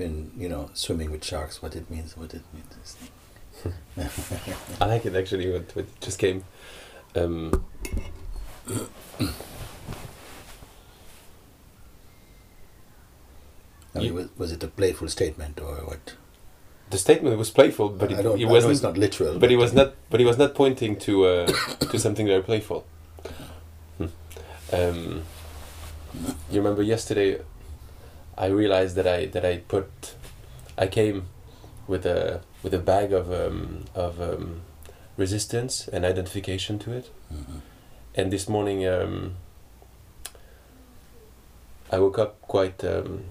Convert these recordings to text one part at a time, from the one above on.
You say you've been, you know, swimming with sharks. What it means? What it means? I like it actually. What, what just came. Um, I mean, was, was it a playful statement or what? the statement was playful, but it, it I know wasn't. it's not literal. but he was not. But he was not pointing to uh, to something very playful. Hmm. Um, you remember yesterday? I realized that I that I put, I came, with a with a bag of um, of um, resistance and identification to it, Mhm. and this morning um, I woke up quite. Um,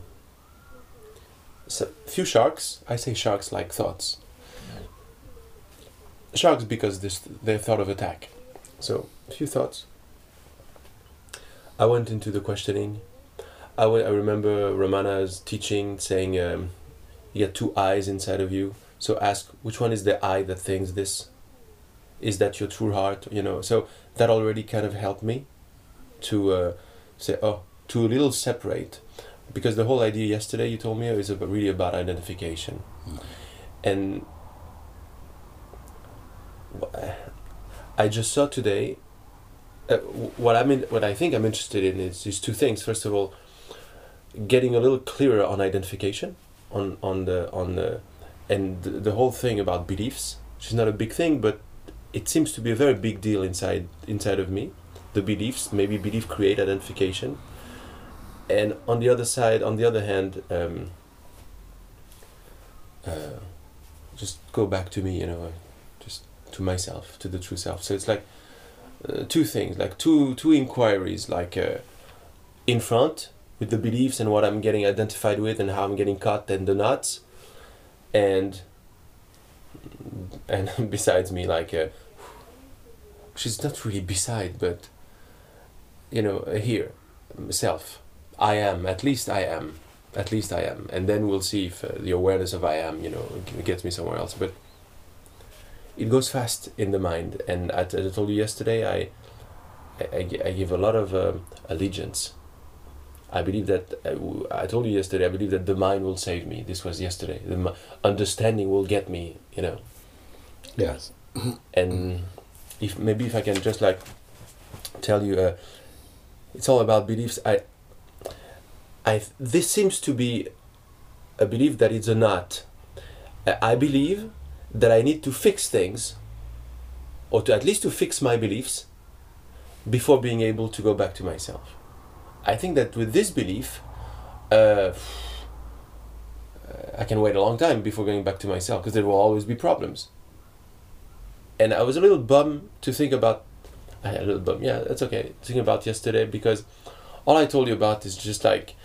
so few sharks. I say sharks like thoughts. Sharks because this they thought of attack. So a few thoughts. I went into the questioning. I I remember Ramana's teaching saying um, you get two eyes inside of you. So ask which one is the I that thinks this. Is that your true heart? You know. So that already kind of helped me to uh, say oh to a little separate because the whole idea yesterday you told me is about, really about identification Mm. and I just saw today uh, what I'm in, what I think I'm interested in is, is two things first of all getting a little clearer on identification on on the on the and the, the whole thing about beliefs. Which is not a big thing but it seems to be a very big deal inside inside of me. The beliefs maybe belief create identification. And on the other side on the other hand um, uh, just go back to me you know just to myself to the true self. So it's like uh, two things like two two inquiries like uh, in front with the beliefs and what i'm getting identified with and how i'm getting caught in the knots and and besides me like uh, she's not really beside but you know uh, here self I am, at least I am, at least I am, and then we'll see if uh, the awareness of I am, you know, gets me somewhere else. But it goes fast in the mind, and as I told you yesterday, I, I, I give a lot of um, allegiance. I believe that I told you yesterday. I believe that the mind will save me. This was yesterday. The understanding will get me, you know, Yes. and if maybe if I can just like tell you, uh, it's all about beliefs. I, I this seems to be a belief that it's a not. I I believe that I need to fix things, or to at least to fix my beliefs, before being able to go back to myself. I think that with this belief, uh, I can wait a long time before going back to myself because there will always be problems and I was a little bummed to think about. A little bum. Yeah, that's okay. Thinking about yesterday because all I told you about is just like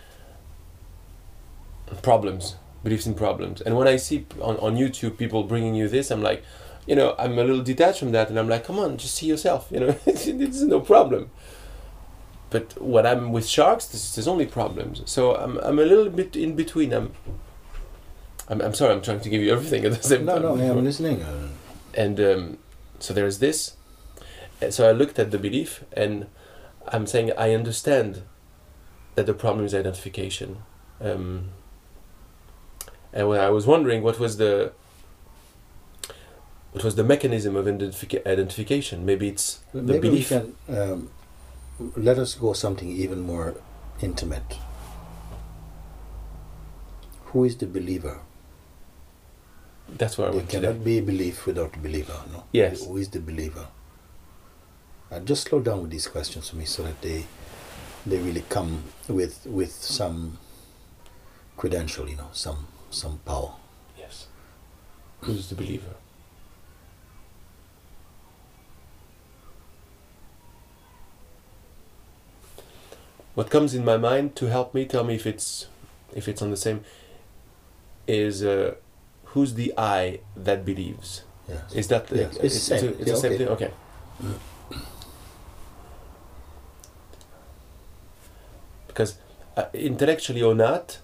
problems, beliefs in problems. And when I see on, on YouTube people bringing you this, I'm like, you know, I'm a little detached from that, and I'm like, come on, just see yourself. You know, it's no problem. But when I'm with sharks, this, there's only problems. So I'm, I'm a little bit in between. I'm, I'm, I'm sorry. I'm trying to give you everything at the same No, time. no, no, I'm listening. Uh, and um, so there's this so i looked at the belief and i'm saying i understand that the problem is identification um, and when i was wondering what was the what was the mechanism of identifica- identification maybe it's the maybe belief we can um, let us go something even more intimate. Who is the believer? that's where i There went today cannot be belief without believer. No. Yes. Who is the believer? And just slow down with these questions for me, so that they they really come with with some credential, you know, some some power. yes who's the believer what comes in my mind to help me tell me if it's if it's on the same is uh, who's the I that believes Yes. is that the, Yes, it's the same. it's Yeah, the same okay. thing okay because uh, intellectually or not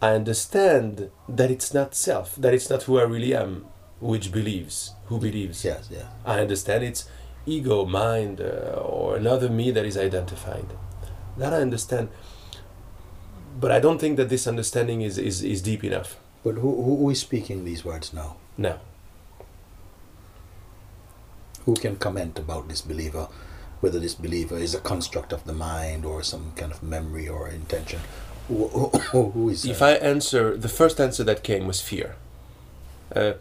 I understand that it's not self that it's not who I really am which believes who believes Yes. yeah. I understand it's ego, mind, uh, or another me that is identified. That I understand. but I don't think that this understanding is, is, is deep enough. But who, who is speaking these words now? No. Who can comment about this believer, whether this believer is a construct of the mind or some kind of memory or intention? Who, who, who is? It? If uh, I answer, the first answer that came was fear. Uh,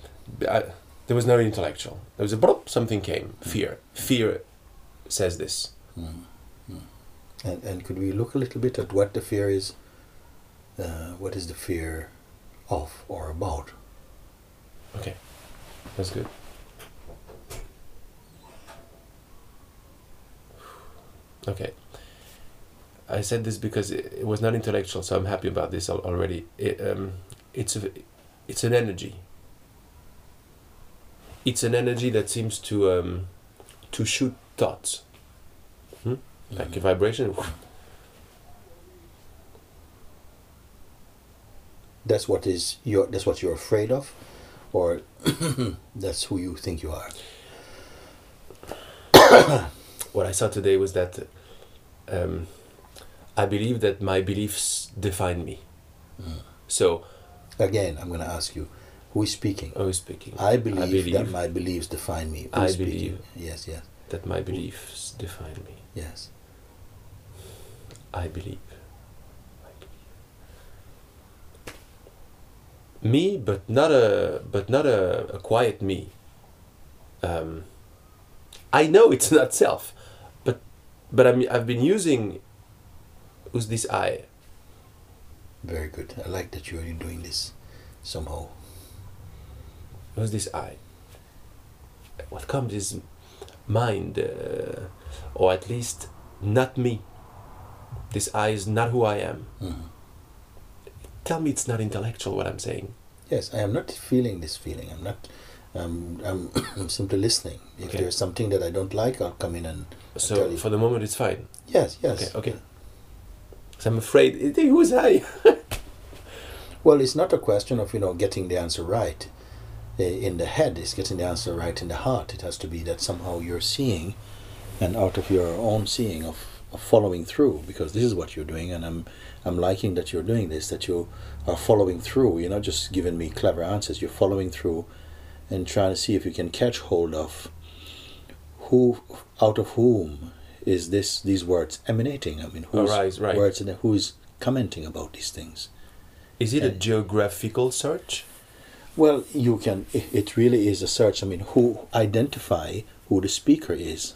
I, there was no intellectual. There was a blop, something came. Fear. Fear says this. Mm. And, and could we look a little bit at what the fear is? Uh, what is the fear of or about? Okay, that's good. Okay. I said this because it, it was not intellectual, so I'm happy about this al- already. It, um, it's a, it's an energy. It's an energy that seems to um, to shoot thoughts? Like a vibration. That's what is your. That's what you're afraid of, or that's who you think you are. what I saw today was that um, I believe that my beliefs define me. Mm. So, Again, I'm going to ask you, who is speaking? Who is speaking. I believe, believe. that my beliefs define me. Who I believe. Yes, yes, that my beliefs define me. yes. I believe. Me, but not a but not a, a quiet me. Um, I know it's not self, but but I'm, I've been using. Who's this I? Very good. I like that you're doing this somehow. Who's this I? What comes is mind, uh, or at least not me. This I is not who I am. Mhm. Tell me it's not intellectual what I'm saying. Yes, I am not feeling this feeling. I'm not. Um, I'm I'm simply listening. If Okay. there's something that I don't like, I'll come in and So for the moment it's fine. yes, yes. Okay, okay. So I'm afraid. eh, Who's I? Well, it's not a question of you know getting the answer right uh, in the head. It's getting the answer right in the heart. It has to be that somehow you're seeing, and out of your own seeing of following through, because this is what you're doing, and I'm I'm liking that you're doing this. That you are following through. You're not just giving me clever answers. You're following through, and trying to see if you can catch hold of who out of whom is this these words emanating. I mean, whose right. words and who's commenting about these things. Is it a Uh, geographical search? Well, you can. It really is a search. I mean, who identify who the speaker is?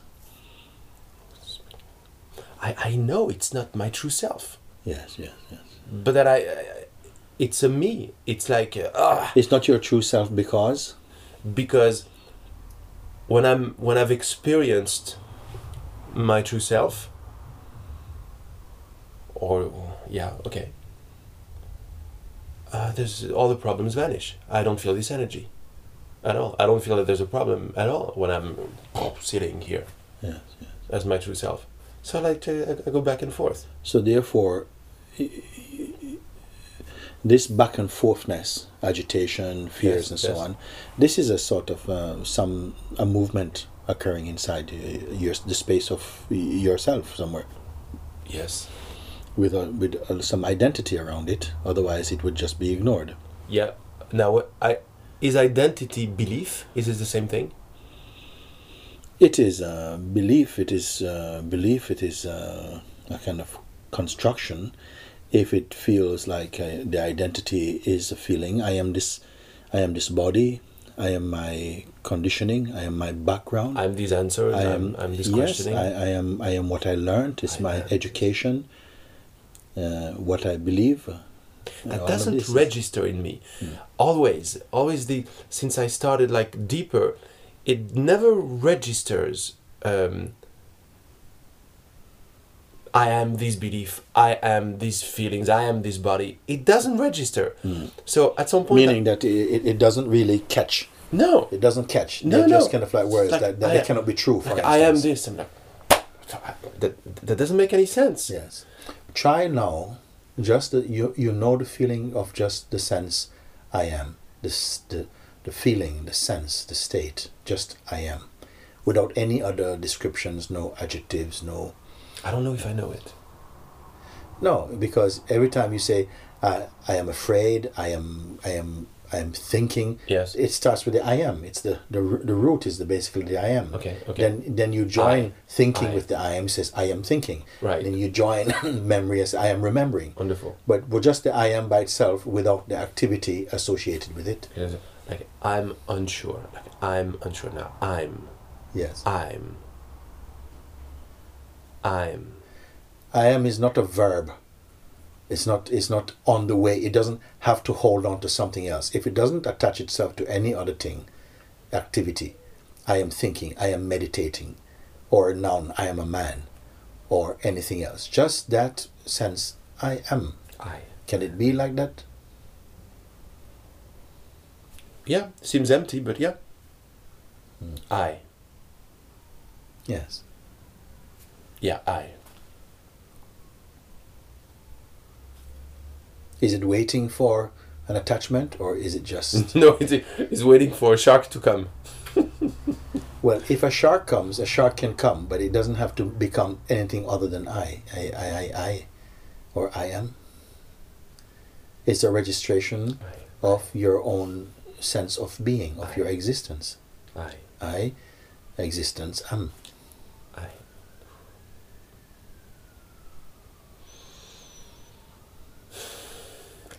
I, I know it's not my true self, Yes, yes, yes. but that I, I it's a me. It's like uh, ah, It's not your true self because. because when I'm when I've experienced my true self, or yeah, okay. Uh, there's all the problems vanish. I don't feel this energy at all. I don't feel that there's a problem at all when I'm sitting here Yes, yes. as my true self. So I like to I, go back and forth. So therefore, this back and forthness, agitation, fears, Yes, and so yes. on, this is a sort of uh, some a movement occurring inside uh, your the space of yourself somewhere Yes. with a, with uh, some identity around it. Otherwise, it would just be ignored. Yeah. Now, I is identity belief? Is it the same thing? It is uh, belief. It is uh, belief. It is uh, a kind of construction. If it feels like uh, the identity is a feeling, I am this, I am this body. I am my conditioning. I am my background. I'm these answers. I I'm, I'm this yes. questioning. I, I am. I am what I learned. It's I my education. Uh, what I believe. that doesn't register in me. Mm. Always, always the since I started like deeper, it never registers. Um, I am this belief. I am these feelings. I am this body. It doesn't register. Mm. So at some point, Meaning that it, it doesn't really catch. no, It doesn't catch. No, They're just kind of like words Like, that, that I they am- cannot be true. For like, I am this. I'm like that. That doesn't make any sense. Yes. Try now. Just the, you you know the feeling of just the sense, I am. This the the feeling, the sense, the state. Just I am, without any other descriptions, no adjectives, no. I don't know if I know it. No, because every time you say, uh, "I am afraid," "I am," "I am," "I am thinking," Yes. it starts with the "I am." It's the the, the root is the basically the "I am." Okay, okay. Then then you join I, thinking I. with the "I am." Says, "I am thinking." Right. Then you join memory as "I am remembering." Wonderful. But with just the "I am" by itself, without the activity associated with it. Yes. Like I'm unsure. I'm unsure now. I'm. Yes. I'm. I'm. I am is not a verb. It's not it's not on the way. It doesn't have to hold on to something else. If it doesn't attach itself to any other thing, activity, I am thinking, I am meditating, or a noun, I am a man, or anything else. Just that sense, I am. I. Can it be like that? Yeah. Seems empty, but yeah. Hmm. I. Yes. Yeah. I. Is it waiting for an attachment, or is it just no, it's, it's waiting for a shark to come. Well, if a shark comes, a shark can come, but it doesn't have to become anything other than I, I, I, I, I or I am. It's a registration I. of your own sense of being, of your existence. I. I, existence, um. am. I.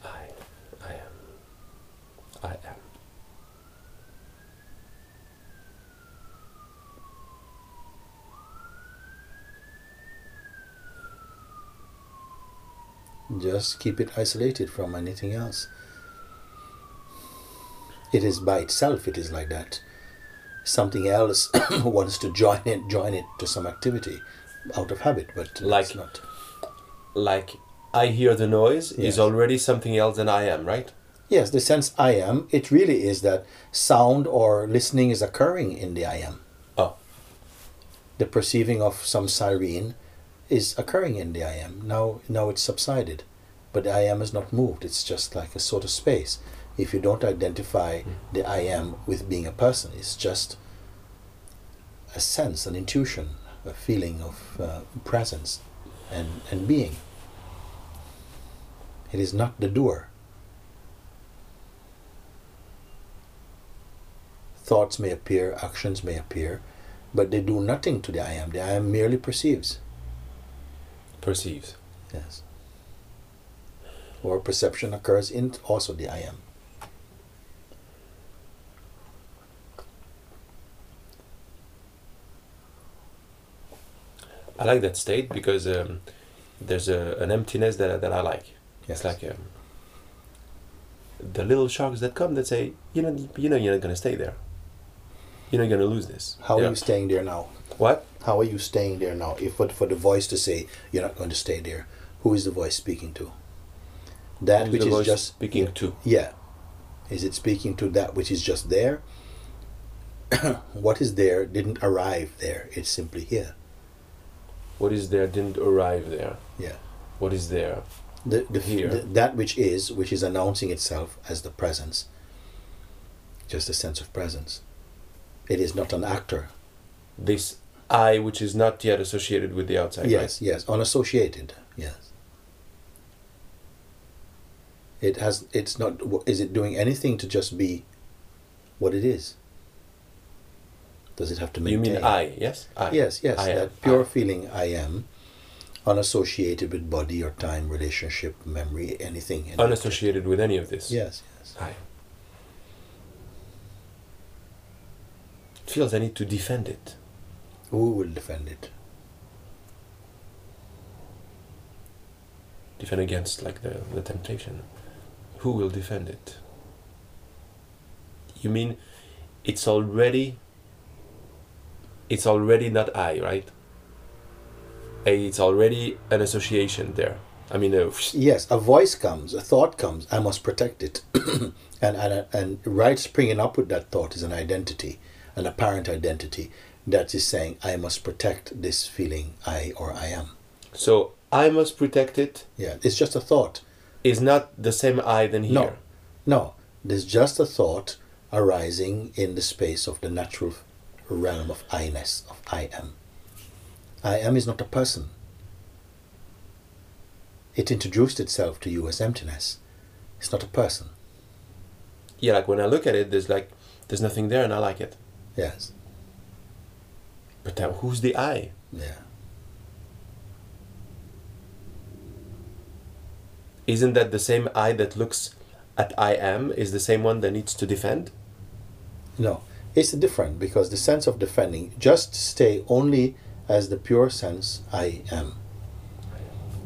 I. I am. I am. Just keep it isolated from anything else. It is by itself, it is like that. Something else wants to join it, join it to some activity out of habit, but Like- not. Like I hear the noise Yes. is already something else than I am, right? Yes, the sense I am, it really is that sound or listening is occurring in the I am. Oh. The perceiving of some siren is occurring in the I am. Now now it's subsided. But the I am is not moved. It's just like a sort of space. If you don't identify the I am with being a person, it's just a sense, an intuition, a feeling of uh, presence and, and being. It is not the doer. Thoughts may appear, actions may appear, but they do nothing to the I am. The I am merely perceives. Perceives. Yes. Or perception occurs in also the I am. I like that state because um, there's a, an emptiness that, that I like. Yes. It's like um, the little sharks that come that say, you know, you know, you're not gonna stay there. You're not gonna lose this. How are you staying there now? What? How are you staying there now? If for, for the voice to say you're not going to stay there, who is the voice speaking to? That Who's which is just speaking yeah, to? Yeah. Is it speaking to that which is just there? what is there didn't arrive there. It's simply here. What is there didn't arrive there. Yeah. What is there? The, the, Here. the that which is, which is announcing itself as the presence. Just a sense of presence. It is not an actor. This I, which is not yet associated with the outside. yes, yes, unassociated. Yes. It has. It's not. Is it doing anything to just be what it is? Does it have to Right? You mean I? Yes. I. Yes, yes. I am. that pure I. feeling I am, unassociated with body or time, relationship, memory, anything. any- Unassociated with any of this. Yes, yes. I. It feels I need to defend it. Who will defend it? Defend against like the, the temptation. Who will defend it? You mean it's already it's already not I, right? It's already an association there. I mean, uh, Yes, a voice comes, a thought comes. I must protect it, and and and right springing up with that thought is an identity, an apparent identity that is saying I must protect this feeling I or I am. so I must protect it Yeah, it's just a thought. is not the same I than here. No, no, there's just a thought arising in the space of the natural realm of I-ness, of I am. I am is not a person. it introduced itself to you as emptiness. It's not a person. Yeah, like when I look at it, there's like there's nothing there, and I like it. Yes. But then who's the I? Yeah. Isn't that the same I that looks at I am is the same one that needs to defend? No, it's different because the sense of defending just stay only as the pure sense I am.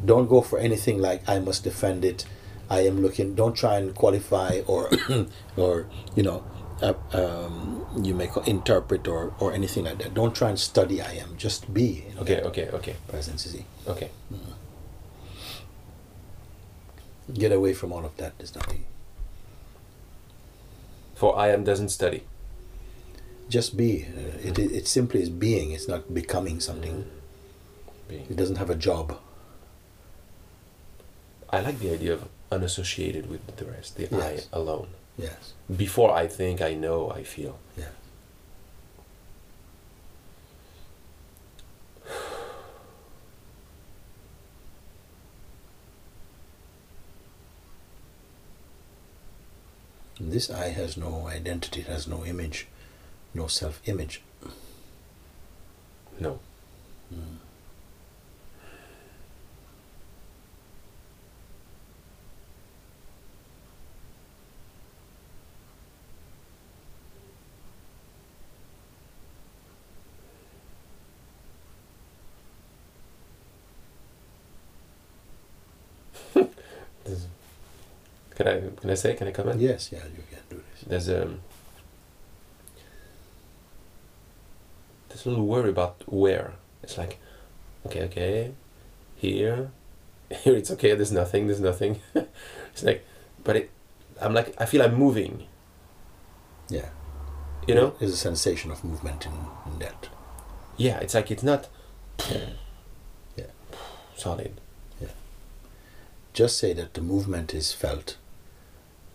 Don't go for anything like I must defend it. I am looking. Don't try and qualify or or you know uh, um, you may interpret or or anything like that. Don't try and study I am. Just be. in Okay, okay, okay, Presence is he. okay. Get away from all of that. There's nothing. For I am doesn't study. Just be. Uh, it, it, it simply is being. It's not becoming something. Being. It doesn't have a job. I like the idea of unassociated with the rest, the Yes. I alone. Yes. Before I think, I know, I feel. Yeah. This I has no identity, it has no image, no self image. No. Hmm. This- Can I can I say? Can I comment? Yes, yeah, you can do this. There's a a little worry about where. It's like, okay, okay, here, here it's okay. There's nothing. There's nothing. it's like, but it, I'm like I feel I'm moving. Yeah. You know? There's a sensation of movement in, in that. Yeah. It's like it's not. Yeah. Solid. Yeah. Just say that the movement is felt,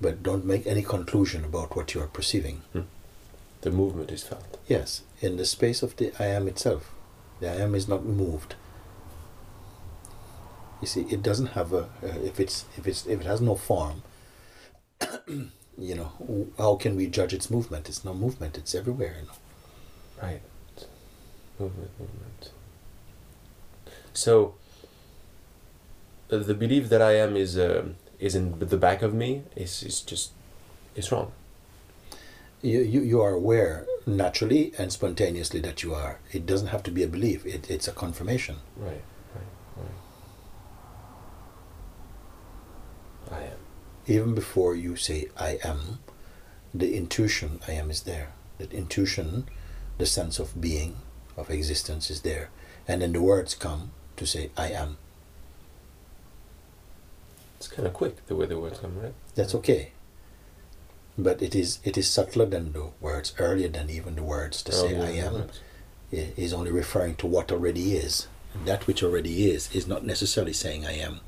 but don't make any conclusion about what you are perceiving. Hmm. The movement is felt. Yes, in the space of the I am itself. The I am is not moved. You see, it doesn't have a. Uh, if it's if it's if it has no form. you know, how can we judge its movement? It's no movement. It's everywhere. You know. Right. Movement, movement. So the belief that I am is uh, is in the back of me is is just is wrong. You, you you are aware naturally and spontaneously that you are. It doesn't have to be a belief. It, it's a confirmation. Right, right, right. I am. Even before you say I am, the intuition I am is there. That intuition, the sense of being, of existence is there. And then the words come to say I am. It's kind of quick the way the words come, right? That's okay. But it is it is subtler than the words, earlier than even the words to say I am. is only referring to what already is. That which already is is not necessarily saying I am.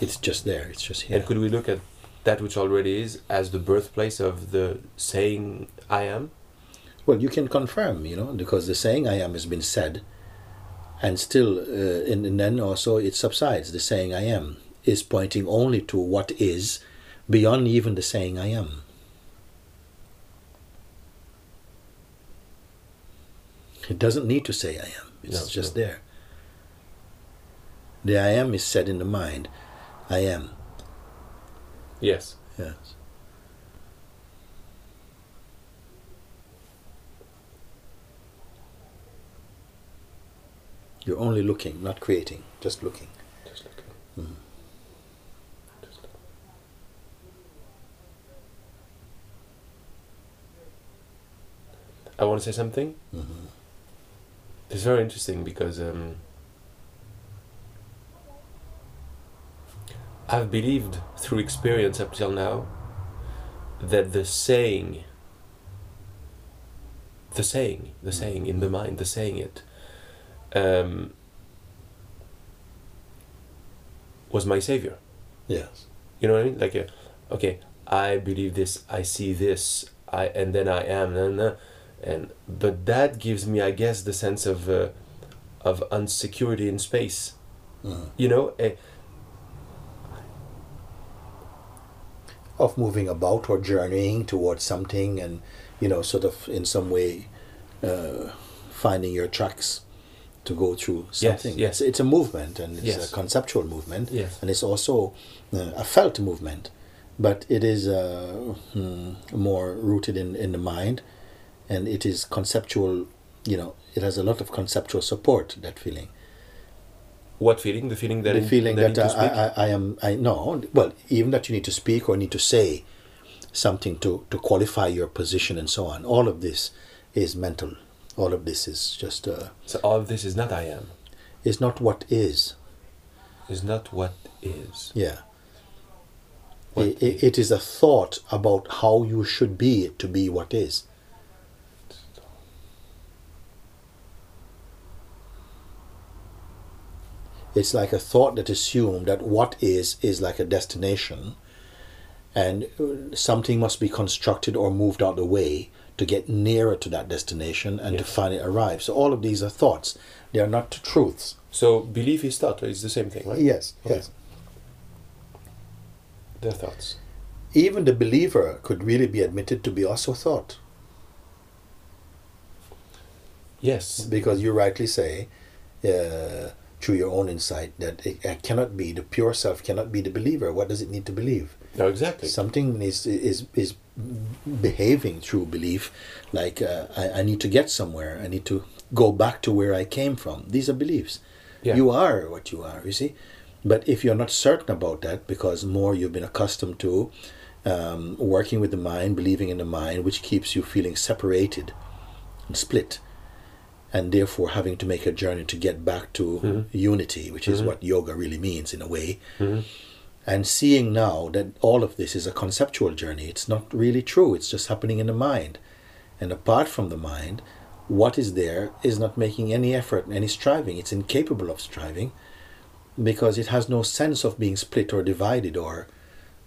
It's just there. It's just here. And could we look at that which already is as the birthplace of the saying I am? Well, you can confirm, you know, because the saying I am has been said, and still, uh, and, and then also it subsides. The saying I am is pointing only to what is beyond even the saying I am. It doesn't need to say I am, it's No, just no. there. The I am is said in the mind. I am, Yes. yes. You're only looking, not creating, just looking. Just look. Mhm. I want to say something. Mhm. It's very interesting because um, I've believed through experience up till now that the saying, the saying, the saying in the mind, the saying it, um, was my savior. Yes. You know what I mean? Like, uh, okay, I believe this, I see this, I and then I am, and and but that gives me, I guess, the sense of uh, of unsecurity in space. Mhm. You know, eh, of moving about or journeying towards something and you know sort of in some way uh, finding your tracks to go through something yes. It's, it's a movement and it's Yes. a conceptual movement Yes. and it's also uh, a felt movement but it is uh, hmm, more rooted in, in the mind and it is conceptual you know it has a lot of conceptual support that feeling what feeling? The feeling that the feeling that that I. I, I am I know well even that you need to speak or need to say something to to qualify your position and so on all of this is mental all of this is just uh, So all of this is not I am. is not what is Is not what is. yeah it, it, it is a thought about how you should be to be what is it's like a thought that assumes that what is is like a destination and something must be constructed or moved out of the way to get nearer to that destination and to finally arrive so all of these are thoughts they are not truths So belief is thought. It's the same thing, right? yes Okay. yes Their thoughts. even the believer could really be admitted to be also thought Yes. because you rightly say uh, through your own insight that it, it cannot be the pure self cannot be the believer. What does it need to believe? No, exactly. something is is is behaving through belief like uh, I, I need to get somewhere. I need to go back to where i came from. These are beliefs. Yeah. you are what you are you see? But if you're not certain about that because more you've been accustomed to um, working with the mind believing in the mind which keeps you feeling separated and split and therefore having to make a journey to get back to Mhm. unity which is Mhm. what yoga really means in a way Mhm. and seeing now that all of this is a conceptual journey it's not really true it's just happening in the mind and apart from the mind what is there is not making any effort any striving it's incapable of striving because it has no sense of being split or divided or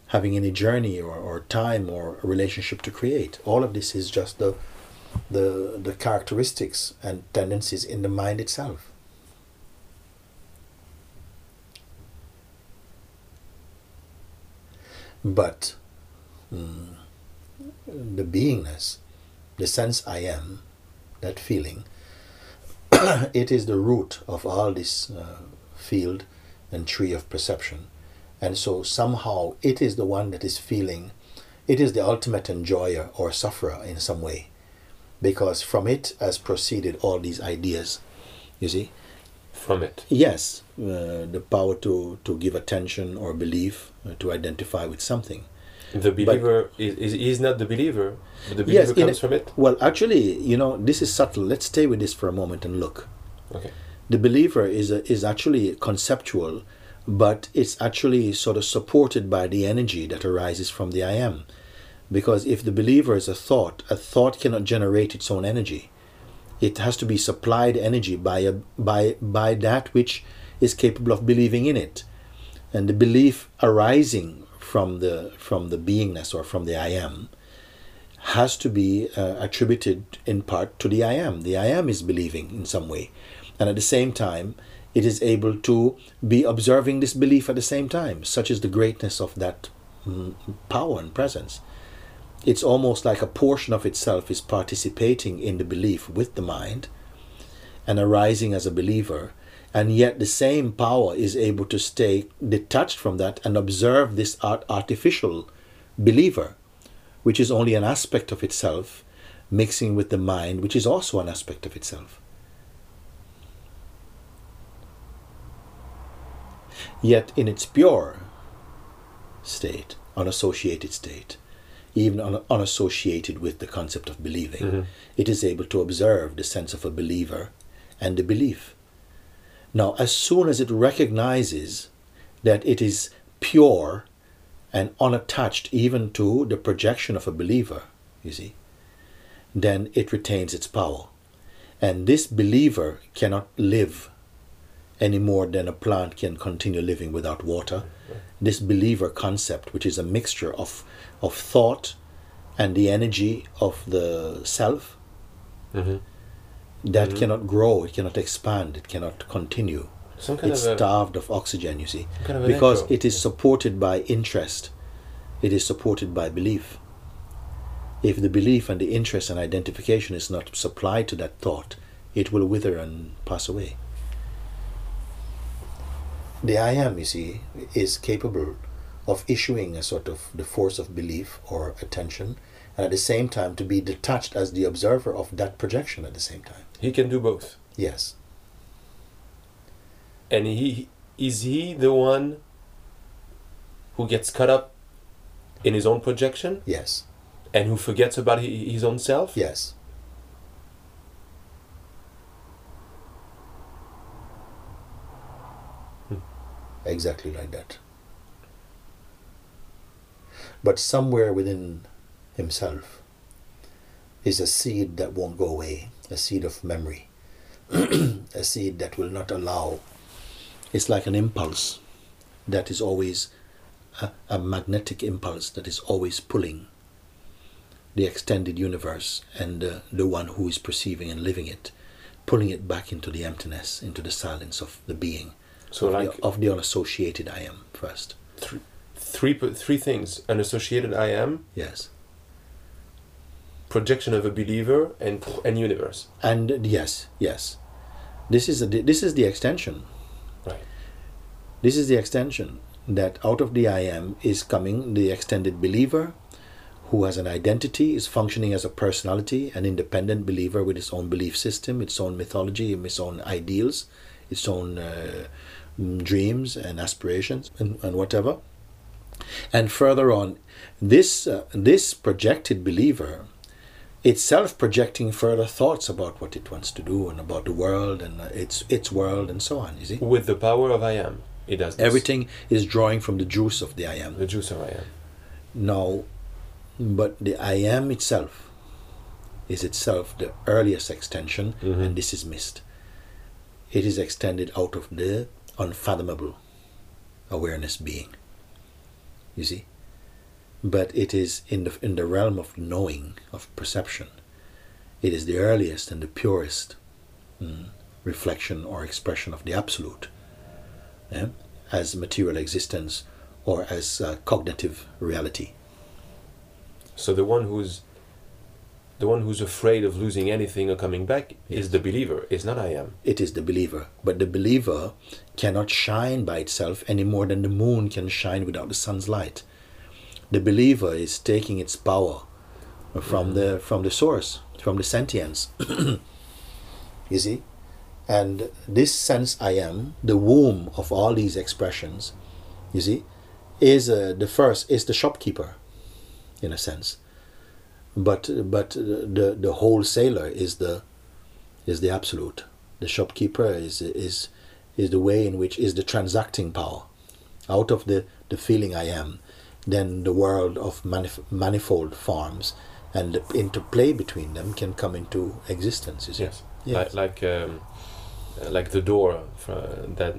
having any journey or, or time or a relationship to create all of this is just the the the characteristics and tendencies in the mind itself. But mm, the beingness the sense i am that feeling it is the root of all this uh, field and tree of perception. And so somehow it is the one that is feeling it is the ultimate enjoyer or sufferer in some way because from it has proceeded all these ideas you see From it. yes uh, the power to to give attention or belief uh, to identify with something The believer is, is, is not the believer, but the believer in comes a- from it. well actually you know this is subtle let's stay with this for a moment and look Okay. the believer is a, is actually conceptual but it's actually sort of supported by the energy that arises from the i am because if the believer is a thought a thought cannot generate its own energy it has to be supplied energy by a by by that which is capable of believing in it and the belief arising from the from the beingness or from the i am has to be uh, attributed in part to the I am. The I am is believing in some way. And at the same time, it is able to be observing this belief at the same time. Such is the greatness of that mm, power and presence. It's almost like a portion of itself is participating in the belief with the mind and arising as a believer. And yet the same power is able to stay detached from that and observe this art- artificial believer which is only an aspect of itself, mixing with the mind, which is also an aspect of itself. Yet, in its pure state, unassociated state, even un- unassociated with the concept of believing, Mhm. it is able to observe the sense of a believer and the belief. Now, as soon as it recognizes that it is pure and unattached even to the projection of a believer, you see, then it retains its power. And this believer cannot live any more than a plant can continue living without water. This believer concept, which is a mixture of, of thought and the energy of the self, hmm that Mhm. cannot grow, it cannot expand, it cannot continue it's of a starved of oxygen, you see. kind of Because it is supported by interest, it is supported by belief. If the belief and the interest and identification is not supplied to that thought, it will wither and pass away. The I am, you see, is capable of issuing a sort of the force of belief or attention, and at the same time to be detached as the observer of that projection at the same time. he can do both. Yes. And he is he the one who gets caught up in his own projection Yes. and who forgets about his own self? Yes. Exactly like that. But somewhere within himself is a seed that won't go away, a seed of memory, a seed that will not allow. It's like an impulse that is always a, a magnetic impulse that is always pulling the extended universe and uh, the one who is perceiving and living it, pulling it back into the emptiness, into the silence of the being, So of, like the, of the unassociated I am first. three, three, three things: an associated I am, Yes. projection of a believer, and and universe. And yes, yes. This is, a, this is the extension. Right. This is the extension that out of the I am is coming the extended believer who has an identity, is functioning as a personality, an independent believer with its own belief system, its own mythology, its own ideals, its own uh, dreams and aspirations and, and whatever. And further on, this uh, this projected believer itself projecting further thoughts about what it wants to do and about the world and uh, its its world and so on. You see, With the power of I am, it does this. everything is drawing from the juice of the I am. The juice of I am. Now, but the I am itself is itself the earliest extension, Mhm. and this is missed. It is extended out of the unfathomable awareness being. You see? But it is in the, in the realm of knowing, of perception. It is the earliest and the purest mm, reflection or expression of the absolute yeah, as material existence or as uh, cognitive reality. So the one who's the one who's afraid of losing anything or coming back is the believer. It's not I am. it is the believer. But the believer cannot shine by itself any more than the moon can shine without the sun's light. The believer is taking its power from the from the source, from the sentience. you see? And this sense I am, the womb of all these expressions, you see, is uh, the first is the shopkeeper, in a sense. But but the the wholesaler is the is the absolute. The shopkeeper is is is the way in which is the transacting power. Out of the, the feeling I am, then the world of manif- manifold forms and the interplay between them can come into existence. Yes. Yes. Like like um, like the door fr- that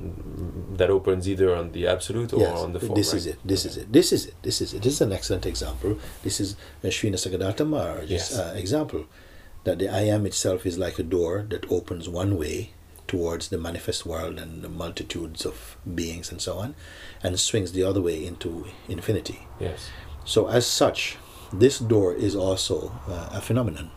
that opens either on the absolute or yes, on the form. this right? is it. This is it. This is it. This is it. This is an excellent example. This is uh, Sri Nisargadatta Maharaj's Yes. uh, example. That the I am itself is like a door that opens one way towards the manifest world and the multitudes of beings and so on, and swings the other way into infinity. Yes. So, as such, this door is also uh, a phenomenon.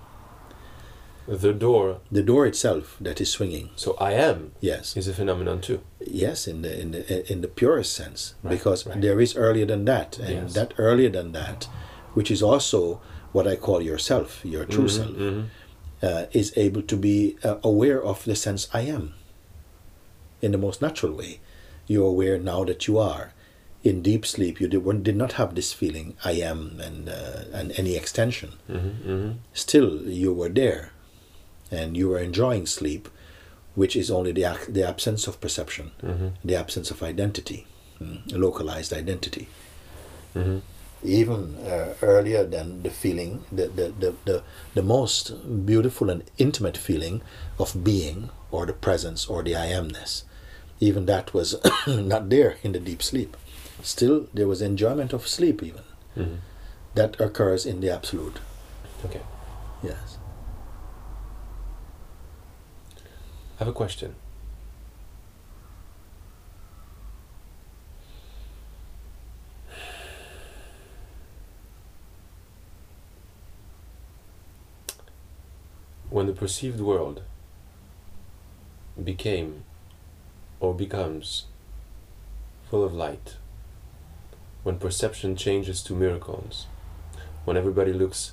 The door. The door itself that is swinging, So I am yes, is a phenomenon too. yes, in the in the in the purest sense, Right, because right. there is earlier than that, and Yes. that earlier than that, which is also what I call yourself, your true Mhm, self, mhm. uh, is able to be uh, aware of the sense I am. In the most natural way, you're aware now that you are. In deep sleep, you did, did not have this feeling I am and uh, and any extension. Mhm, mhm. still you were there and you were enjoying sleep which is only the, the absence of perception Mhm. the absence of identity mm, localized identity Mhm. even uh, earlier than the feeling the, the, the, the, the most beautiful and intimate feeling of being or the presence or the i amness even that was not there in the deep sleep still there was enjoyment of sleep even Mhm. that occurs in the absolute Okay. yes have a question. When the perceived world became or becomes full of light, when perception changes to miracles, when everybody looks,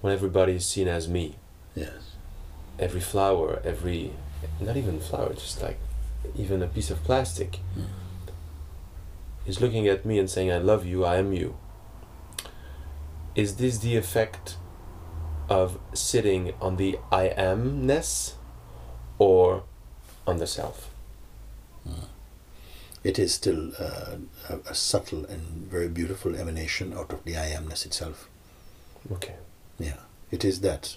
when everybody is seen as me. Yes. Every flower, every not even flower, just like even a piece of plastic, Mm. is looking at me and saying, I love you, I am you. Is this the effect of sitting on the I amness or on the self? It is still uh, a, a subtle and very beautiful emanation out of the I amness itself. Okay. Yeah, it is that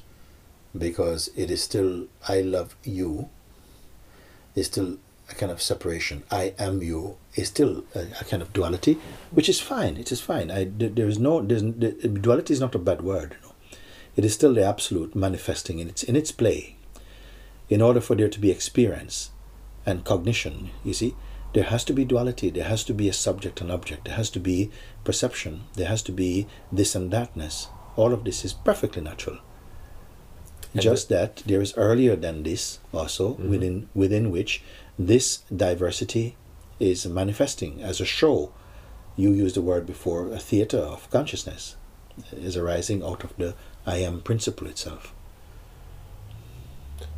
because it is still I love you. Is still a kind of separation. I am you is still a, a kind of duality, which is fine. It is fine. I there is no there's, the, duality is not a bad word. It is still the absolute manifesting in its in its play. In order for there to be experience and cognition, you see, there has to be duality. There has to be a subject and object. There has to be perception. There has to be this and thatness. All of this is perfectly natural. And Just that there is earlier than this also Mhm. within within which this diversity is manifesting as a show. You used the word before a theater of consciousness is arising out of the I am principle itself.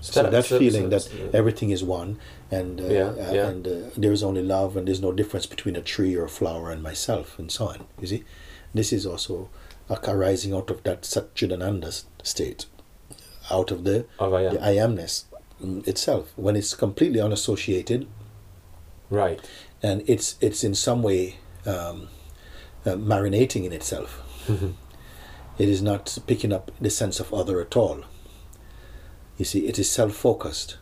So that feeling that everything is one and uh, Yeah, uh, yeah. and uh, there is only love and there's no difference between a tree or a flower and myself and so on. You see, this is also arising out of that Satchidananda state, out of the, of I am. the I amness itself when it's completely unassociated Right. and it's it's in some way um, uh, marinating in itself. It is not picking up the sense of other at all. You see, it is self focused.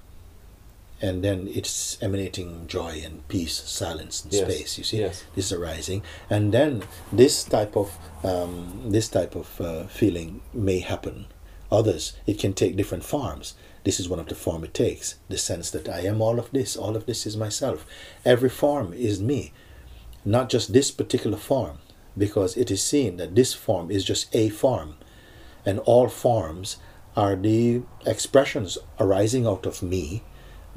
And then it's emanating joy and peace, silence and Yes, space. You see, yes. this is arising, and then this type of um, this type of uh, feeling may happen. Others, it can take different forms. This is one of the form it takes. The sense that I am all of this. All of this is myself. Every form is me, not just this particular form, because it is seen that this form is just a form, and all forms are the expressions arising out of me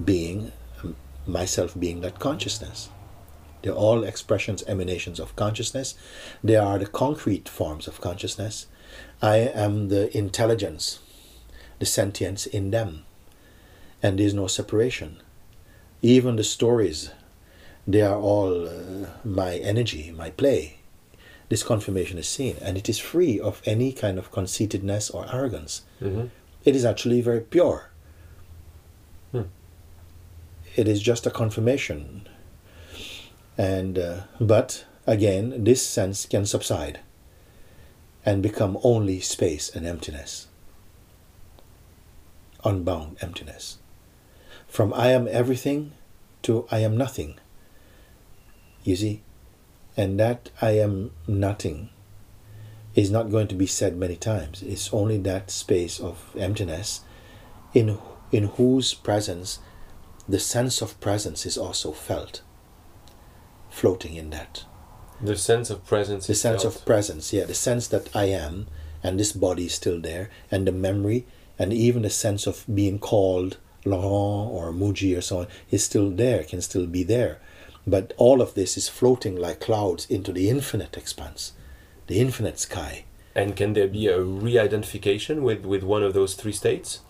being um, myself being that consciousness. They're all expressions, emanations of consciousness. They are the concrete forms of consciousness. I am the intelligence, the sentience in them. And there's no separation. Even the stories, they are all uh, my energy, my play. This confirmation is seen, and it is free of any kind of conceitedness or arrogance. hmm It is actually very pure. Hmm. It is just a confirmation. And uh, but again, this sense can subside and become only space and emptiness. Unbound emptiness. From I am everything to I am nothing. You see? And that I am nothing is not going to be said many times. It's only that space of emptiness in in whose presence the sense of presence is also felt. Floating in that. The sense of presence The sense felt. of presence, yeah, the sense that I am and this body is still there, and the memory and even the sense of being called Laurent or Mooji or so on is still there, can still be there. But all of this is floating like clouds into the infinite expanse, the infinite sky. And can there be a re-identification with, with one of those three states?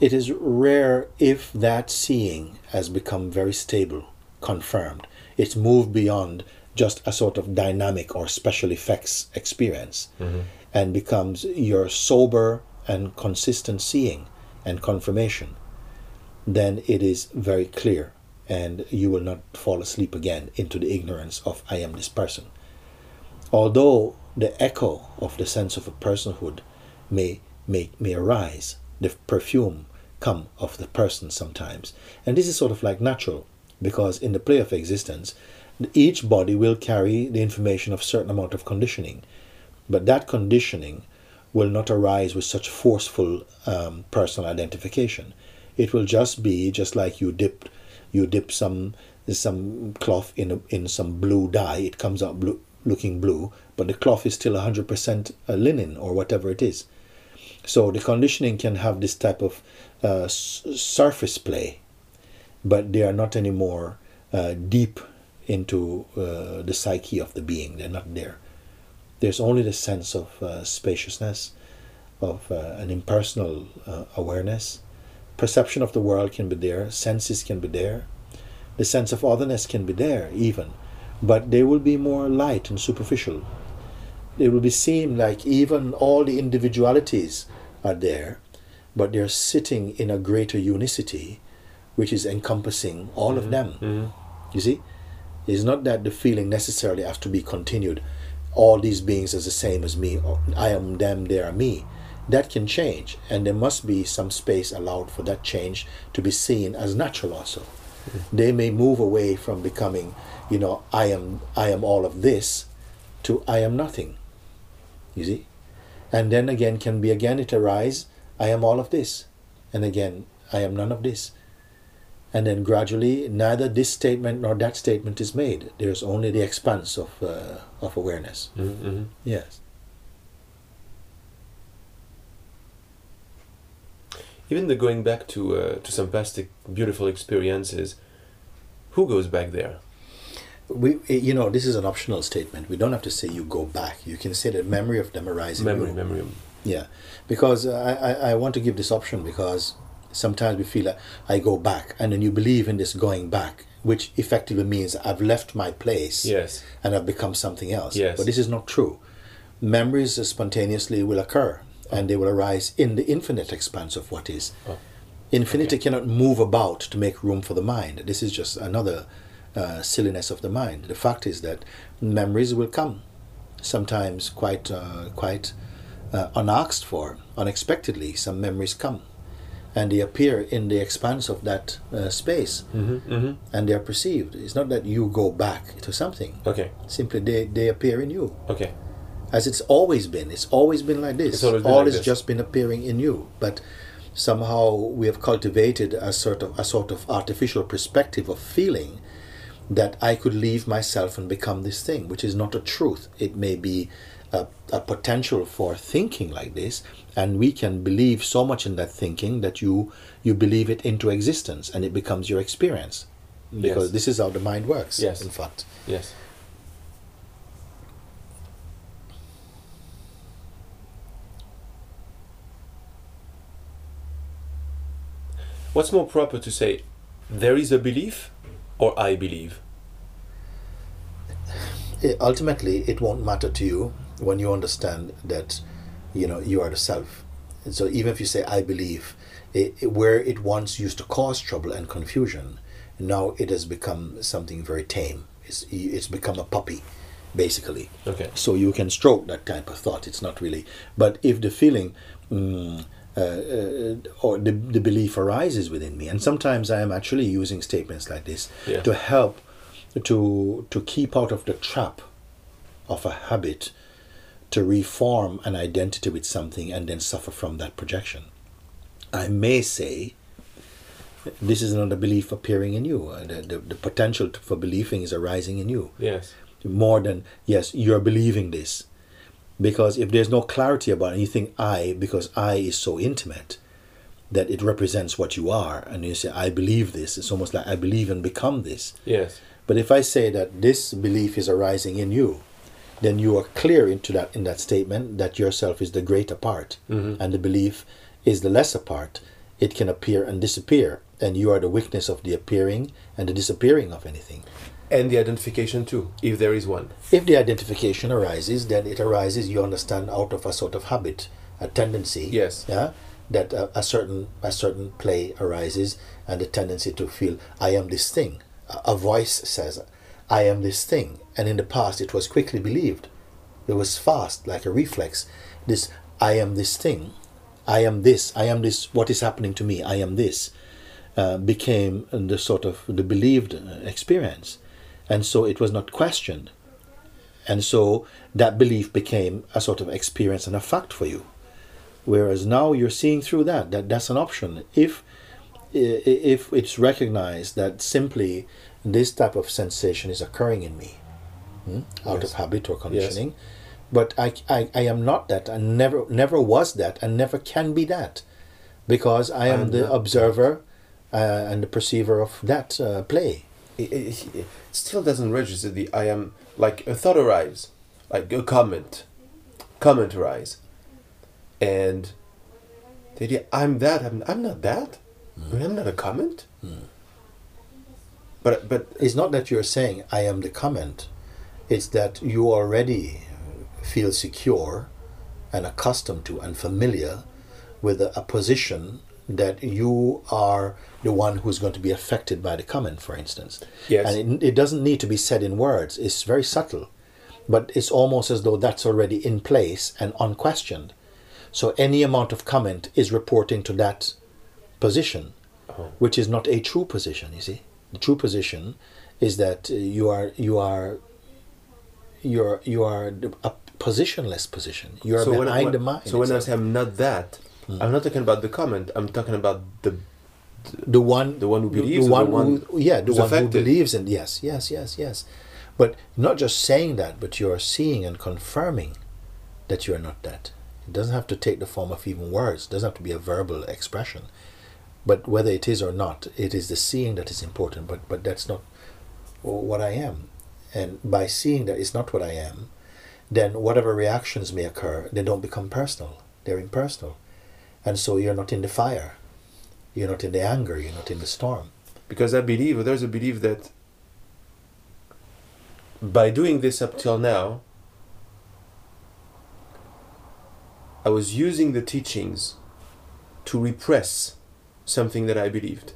It is rare if that seeing has become very stable, confirmed. It's moved beyond just a sort of dynamic or special effects experience mm-hmm. and becomes your sober and consistent seeing and confirmation. Then it is very clear and you will not fall asleep again into the ignorance of I am this person. Although the echo of the sense of a personhood may, may, may arise, the perfume come of the person sometimes. And this is sort of like natural, because in the play of existence, each body will carry the information of certain amount of conditioning. But that conditioning will not arise with such forceful um, personal identification. It will just be just like you dip, you dip some some cloth in a, in some blue dye. It comes out blue, looking blue, but the cloth is still 100% linen or whatever it is. So the conditioning can have this type of uh, surface play, but they are not anymore uh, deep into uh, the psyche of the being. They're not there. There's only the sense of uh, spaciousness, of uh, an impersonal uh, awareness. Perception of the world can be there, senses can be there, the sense of otherness can be there even, but they will be more light and superficial. It will be seem like even all the individualities are there, but they're sitting in a greater unicity, which is encompassing all of them. Mhm. You see, it's not that the feeling necessarily has to be continued. All these beings are the same as me. or I am them, they are me. That can change, and there must be some space allowed for that change to be seen as natural. Also, hmm. they may move away from becoming, you know, I am, I am all of this, to I am nothing. You see, and then again can be again it arise. I am all of this, and again I am none of this. And then gradually, neither this statement nor that statement is made. There's only the expanse of, uh, of awareness. Mhm, mhm. Yes. Even the going back to uh, to some past beautiful experiences. Who goes back there? We, you know, this is an optional statement. We don't have to say you go back. You can say that memory of them arises. Memory, memory. Yeah, because I, I, I want to give this option because sometimes we feel like I go back and then you believe in this going back, which effectively means I've left my place Yes. and I've become something else. Yes. But this is not true. Memories spontaneously will occur and they will arise in the infinite expanse of what is. Oh, Infinity okay. cannot move about to make room for the mind. This is just another uh, silliness of the mind. The fact is that memories will come, sometimes quite, uh, quite uh, unasked for, unexpectedly. Some memories come, and they appear in the expanse of that uh, space, Mm-hmm, mm-hmm. and they are perceived. It's not that you go back to something. Okay. Simply, they, they appear in you, Okay. as it's always been. It's always been like this. It's always been All like has this. just been appearing in you, but somehow we have cultivated a sort of a sort of artificial perspective of feeling that I could leave myself and become this thing, which is not a truth. It may be a, a potential for thinking like this, and we can believe so much in that thinking that you you believe it into existence, and it becomes your experience. Because Yes. this is how the mind works. Yes. In fact. Yes. What's more proper to say, there is a belief or I believe? it, ultimately it won't matter to you when you understand that you know you are the self and so even if you say i believe it, it- where it once used to cause trouble and confusion now it has become something very tame it's, it's become a puppy basically Okay. so you can stroke that type of thought it's not really but if the feeling mm, uh, uh, or the, the belief arises within me and sometimes i am actually using statements like this Yeah. to help to to keep out of the trap of a habit to reform an identity with something and then suffer from that projection. I may say this is another belief appearing in you. Uh, the, the, the potential for believing is arising in you. Yes. more than yes you're believing this. Because if there's no clarity about it you think i because i is so intimate that it represents what you are and you say i believe this it's almost like i believe and become this. Yes. but if i say that this belief is arising in you then you are clear into that in that statement that yourself is the greater part Mhm. and the belief is the lesser part it can appear and disappear and you are the witness of the appearing and the disappearing of anything And the identification too, if there is one. if the identification arises, then it arises, you understand, out of a sort of habit, a tendency. Yes. Yeah. That a, a certain a certain play arises, and the tendency to feel I am this thing. A, a voice says, I am this thing, and in the past it was quickly believed. It was fast, like a reflex. This I am this thing, I am this, I am this. What is happening to me? I am this. Uh, became the sort of the believed uh, experience, and so it was not questioned. And so that belief became a sort of experience and a fact for you. Whereas now you're seeing through that, that that's an option. If if it's recognized that simply this type of sensation is occurring in me hmm, out Yes. of habit or conditioning, But I, I, I am not that. I never never was that and never can be that. Because I am I'm the observer uh, and the perceiver of that uh, play. it, it, it still doesn't register the I am like a thought arrives, like a comment, comment arise, and the idea I'm that I'm I'm not that, mean, I'm not a comment. But but It's not that you're saying I am the comment. It's that you already feel secure and accustomed to and familiar with a, a position that you are the one who's going to be affected by the comment, for instance. Yes. And it, it doesn't need to be said in words. It's very subtle, but it's almost as though that's already in place and unquestioned. So any amount of comment is reporting to that position, Oh. which is not a true position. You see, the true position is that uh, you are you are you're you are a positionless position. You are I- behind when- the mind. So when I say I'm not that, I'm not talking about the comment. I'm talking about the the one the one who believes the one, the one who, yeah the one affected. who believes in yes yes yes yes but not just saying that but you're seeing and confirming that you're not that it doesn't have to take the form of even words it doesn't have to be a verbal expression but whether it is or not it is the seeing that is important but but that's not what i am. And by seeing that it's not what i am then whatever reactions may occur they don't become personal. They're impersonal. And so you're not in the fire. You're not in the anger. You're not in the storm. Because I believe there's a belief that by doing this up till now, I was using the teachings to repress something that I believed.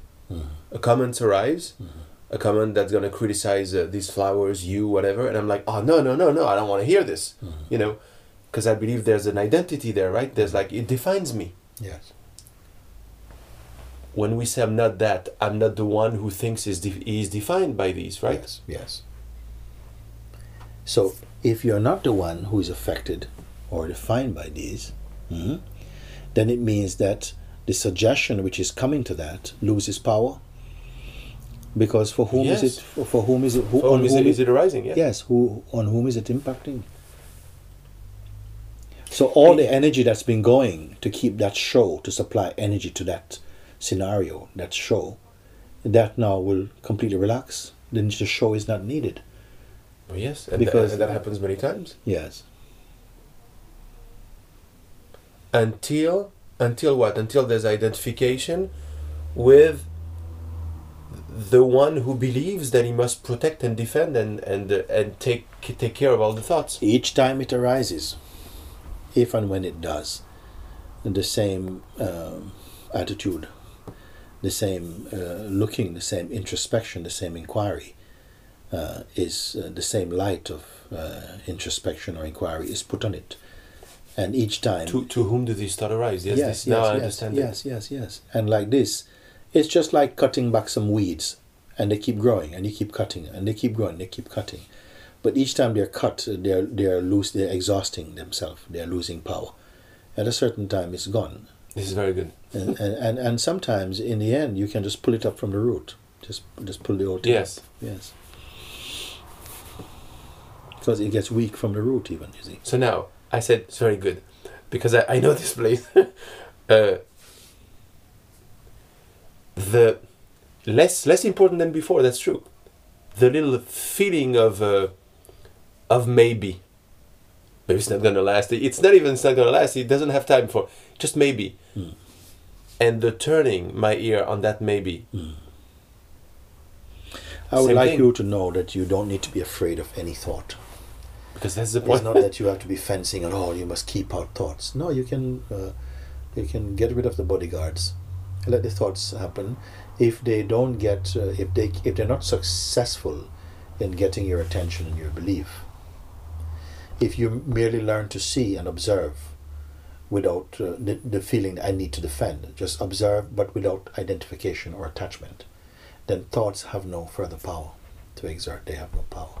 A comment arrives, a comment that's going to criticize uh, these flowers, you, whatever, and I'm like, oh no, no, no, no, I don't want to hear this, you know, because I believe there's an identity there, right? There's like it defines me. yes When we say I'm not that, I'm not the one who thinks is de- is defined by these, right? yes yes so if you're not the one who is affected or defined by these mhm, then it means that the suggestion which is coming to that loses power because for whom is it for, for whom is it who, For on whom is whom it- is it arising? Yeah. yes who on whom is it impacting so all the energy that's been going to keep that show to supply energy to that scenario that show that now will completely relax then the show is not needed Oh, yes, and, Because- and that happens many times. yes Until until what? Until there's identification with the one who believes that he must protect and defend and and uh, and take take care of all the thoughts. each time it arises if and when it does the same um, attitude the same uh, looking the same introspection the same inquiry uh, is uh, the same light of uh, introspection or inquiry is put on it and each time To to whom do these thoughts arise? Yes, yes, this, yes, now I yes, understand. yes, yes, yes. And like this, it's just like cutting back some weeds, and they keep growing, and you keep cutting, and they keep growing, they keep cutting. But each time they're cut, they're they're loose, they're exhausting themselves, they're losing power. At a certain time, it's gone, This is very good. and and, and and sometimes in the end, you can just pull it up from the root, just just pull the thing. Yes. up. yes. Because it gets weak from the root, even you see. So now I said it's very good because I, I know this place. uh, the less less important than before. That's true. The little feeling of uh, of maybe. Maybe it's not gonna last. It's not even it's not gonna last. It doesn't have time for just maybe. Hmm. And the turning my ear on that maybe. I would Same like thing. you to know that you don't need to be afraid of any thought. Because that's the point. It's not that you have to be fencing at all. You must keep out thoughts. No, you can uh, you can get rid of the bodyguards. Let the thoughts happen. If they don't get, uh, if they if they're not successful in getting your attention and your belief, if you merely learn to see and observe without uh, the, the feeling I need to defend, just observe but without identification or attachment, then thoughts have no further power to exert. They have no power.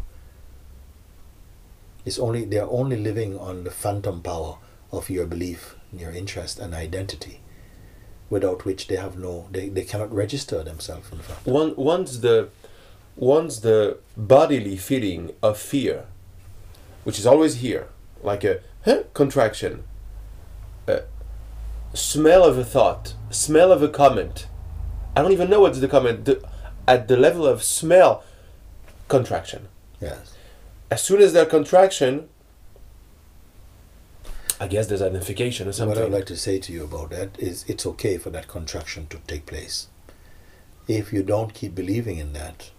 It's only they are only living on the phantom power of your belief, your interest, and identity, without which they have no they, they cannot register themselves in fact. One, once the once the bodily feeling of fear, which is always here, like a huh, contraction, a smell of a thought, smell of a comment. I don't even know what's the comment. The, at the level of smell, contraction. Yes. As soon as that contraction, I guess there's identification or What. I'd like to say to you about that is it's okay for that contraction to take place. If you don't keep believing in that,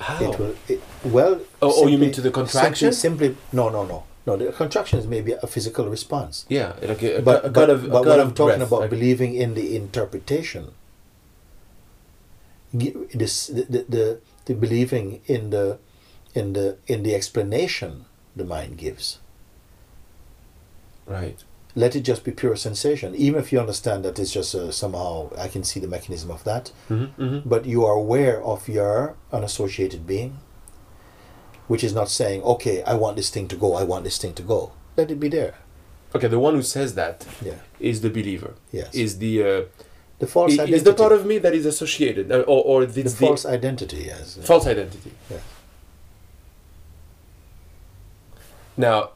How? it will. It, well. Oh, oh, you mean to the contraction? Simply, simply, no, no, no, no. The contraction is maybe a physical response. yeah, like a, a, but a but, of, but what I'm talking breath, about like- believing in the interpretation. This the, the, the, the believing in the in the in the explanation the mind gives. right. Let it just be pure sensation, even if you understand that it's just uh, somehow I can see the mechanism of that. Mm-hmm, mm-hmm. But you are aware of your unassociated being, which is not saying, "Okay, I want this thing to go. I want this thing to go." Let it be there. Okay, the one who says that Yeah. is the believer. Yes. Is the uh, The false identity. is the part of me that is associated, uh, or or the the, false identity. Yes. false identity. Yeah. Now,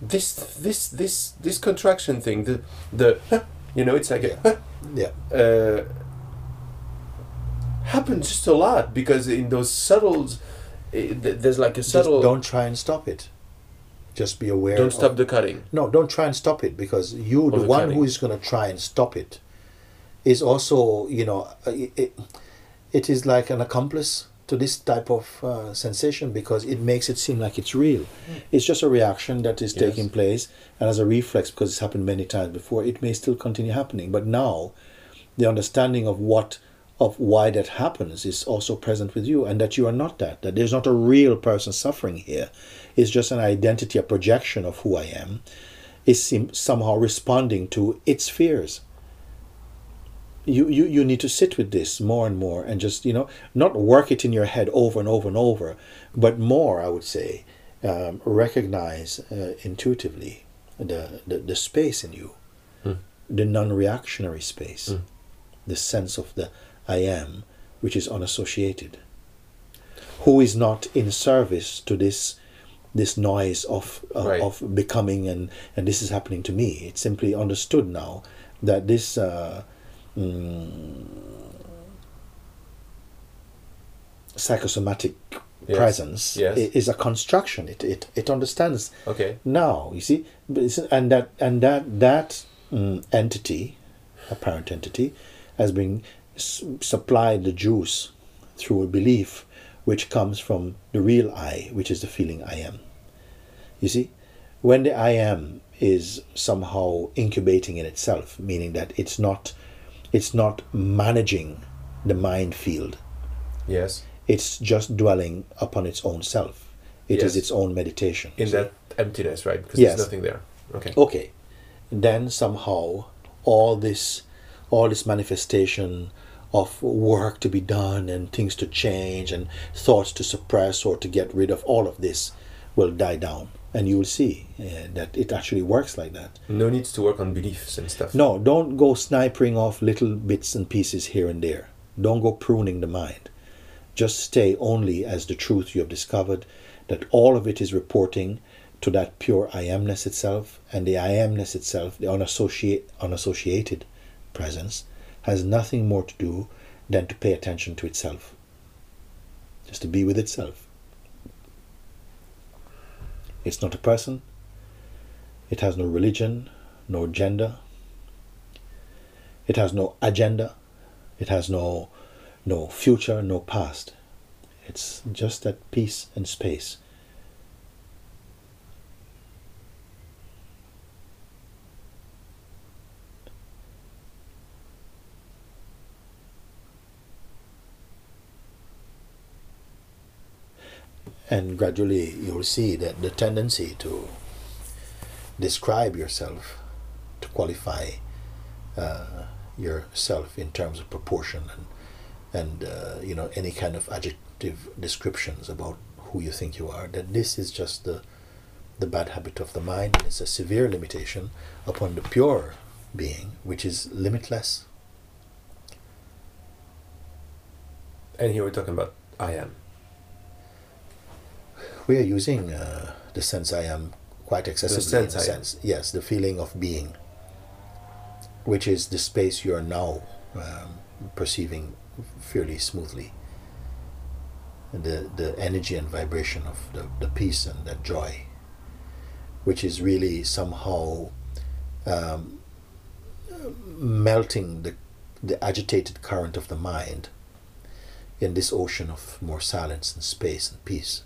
this this this this contraction thing, the the you know, it's like a Yeah. uh, happens just a lot because in those subtle, eh, there's like a Just subtle. don't try and stop it. Just be aware. don't stop of- the cutting. No, don't try and stop it because you, the the one cutting. who is going to try and stop it, is also you know uh, it, it, it is like an accomplice to this type of uh, sensation because it makes it seem like it's real. It's just a reaction that is. Yes. taking place, and as a reflex because it's happened many times before, it may still continue happening. But now, the understanding of what of why that happens is also present with you and that you are not that that there's not a real person suffering here it's just an identity a projection of who i am is somehow responding to its fears you, you you need to sit with this more and more and just you know not work it in your head over and over and over but more i would say um, recognize uh, intuitively the, the the space in you Hmm. the non-reactionary space the sense of the I am, which is unassociated, who is not in service to this this noise of uh, Right. of becoming and and this is happening to me. It's simply understood now that this. Uh, mm, psychosomatic Yes. presence Yes. is a construction it, it it understands Okay. now you see and that and that that mm, entity apparent entity has been supplied the juice through a belief which comes from the real i which is the feeling i am you see when the i am is somehow incubating in itself meaning that it's not it's not managing the mind field Yes. it's just dwelling upon its own self It is Yes. its own meditation In that emptiness, right? Because Yes. there's nothing there. Okay. okay then somehow all this all this manifestation of work to be done and things to change and thoughts to suppress or to get rid of all of this will die down and you will see uh, that it actually works like that. No needs to work on beliefs and stuff. no don't go sniping off little bits and pieces here and there. Don't go pruning the mind. Just stay only as the truth you have discovered that all of it is reporting to that pure I amness itself, and the I amness itself, the unassociate, unassociated presence, has nothing more to do than to pay attention to itself, just to be with itself. It's not a person, it has no religion, no gender, it has no agenda, it has no, no future, no past. It's just that peace and space. And gradually you'll see that the tendency to describe yourself, to qualify uh, yourself in terms of proportion and and uh, you know any kind of adjective descriptions about who you think you are that this is just the the bad habit of the mind and it's a severe limitation upon the pure being which is limitless And here we're talking about I am. We are using uh, the sense I am quite excessively sense in a I am. sense. Yes, the feeling of being, which is the space you are now um, perceiving fairly smoothly. The the energy and vibration of the, the peace and that joy, which is really somehow um, melting the the agitated current of the mind in this ocean of more silence and space and peace.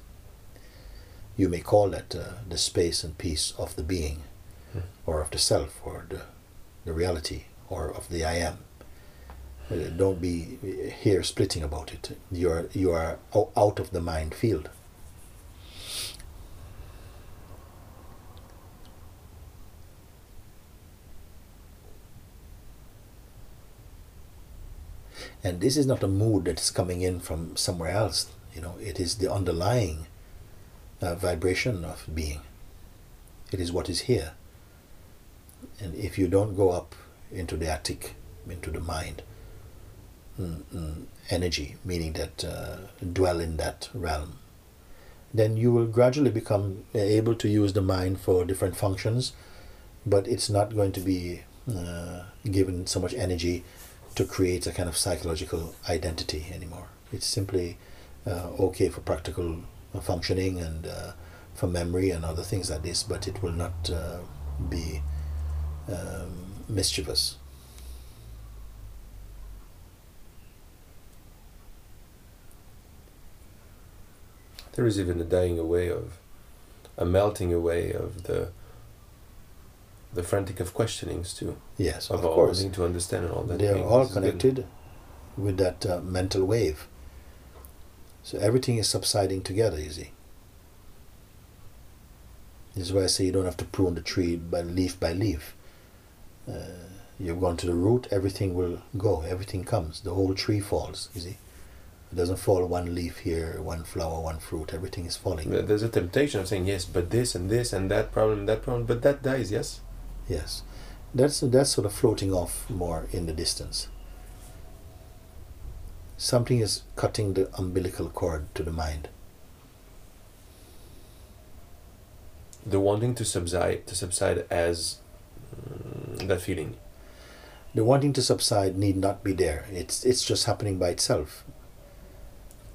You may call that uh, the space and peace of the being, Hmm. or of the self, or the, the reality, or of the I am. Uh, don't be here splitting about it. You are you are out of the mind field. And this is not a mood that is coming in from somewhere else. You know, it is the underlying uh, vibration of being. It is what is here. And if you don't go up into the attic, into the mind, mm, mm, energy, meaning that uh, dwell in that realm, then you will gradually become able to use the mind for different functions, but it's not going to be uh, given so much energy to create a kind of psychological identity anymore. It's simply uh, okay for practical functioning and uh, for memory and other things like this, but it will not uh, be um, mischievous. There is even a dying away of, a melting away of the, the frantic of questionings too, Yes, of of course. wanting to understand and all that. They are all is good. connected with that uh, mental wave. So everything is subsiding together, you see. This is why I say you don't have to prune the tree by leaf by leaf. Uh, you've gone to the root, everything will go, everything comes, the whole tree falls, you see. It doesn't fall one leaf here, one flower, one fruit, everything is falling. There- There's a temptation of saying yes, but this and this and that problem, that problem, but that dies. Yes. Yes. That's that's sort of floating off more in the distance. Something is cutting the umbilical cord to the mind. The wanting to subside, to subside as mm, that feeling. The wanting to subside need not be there. It's it's just happening by itself.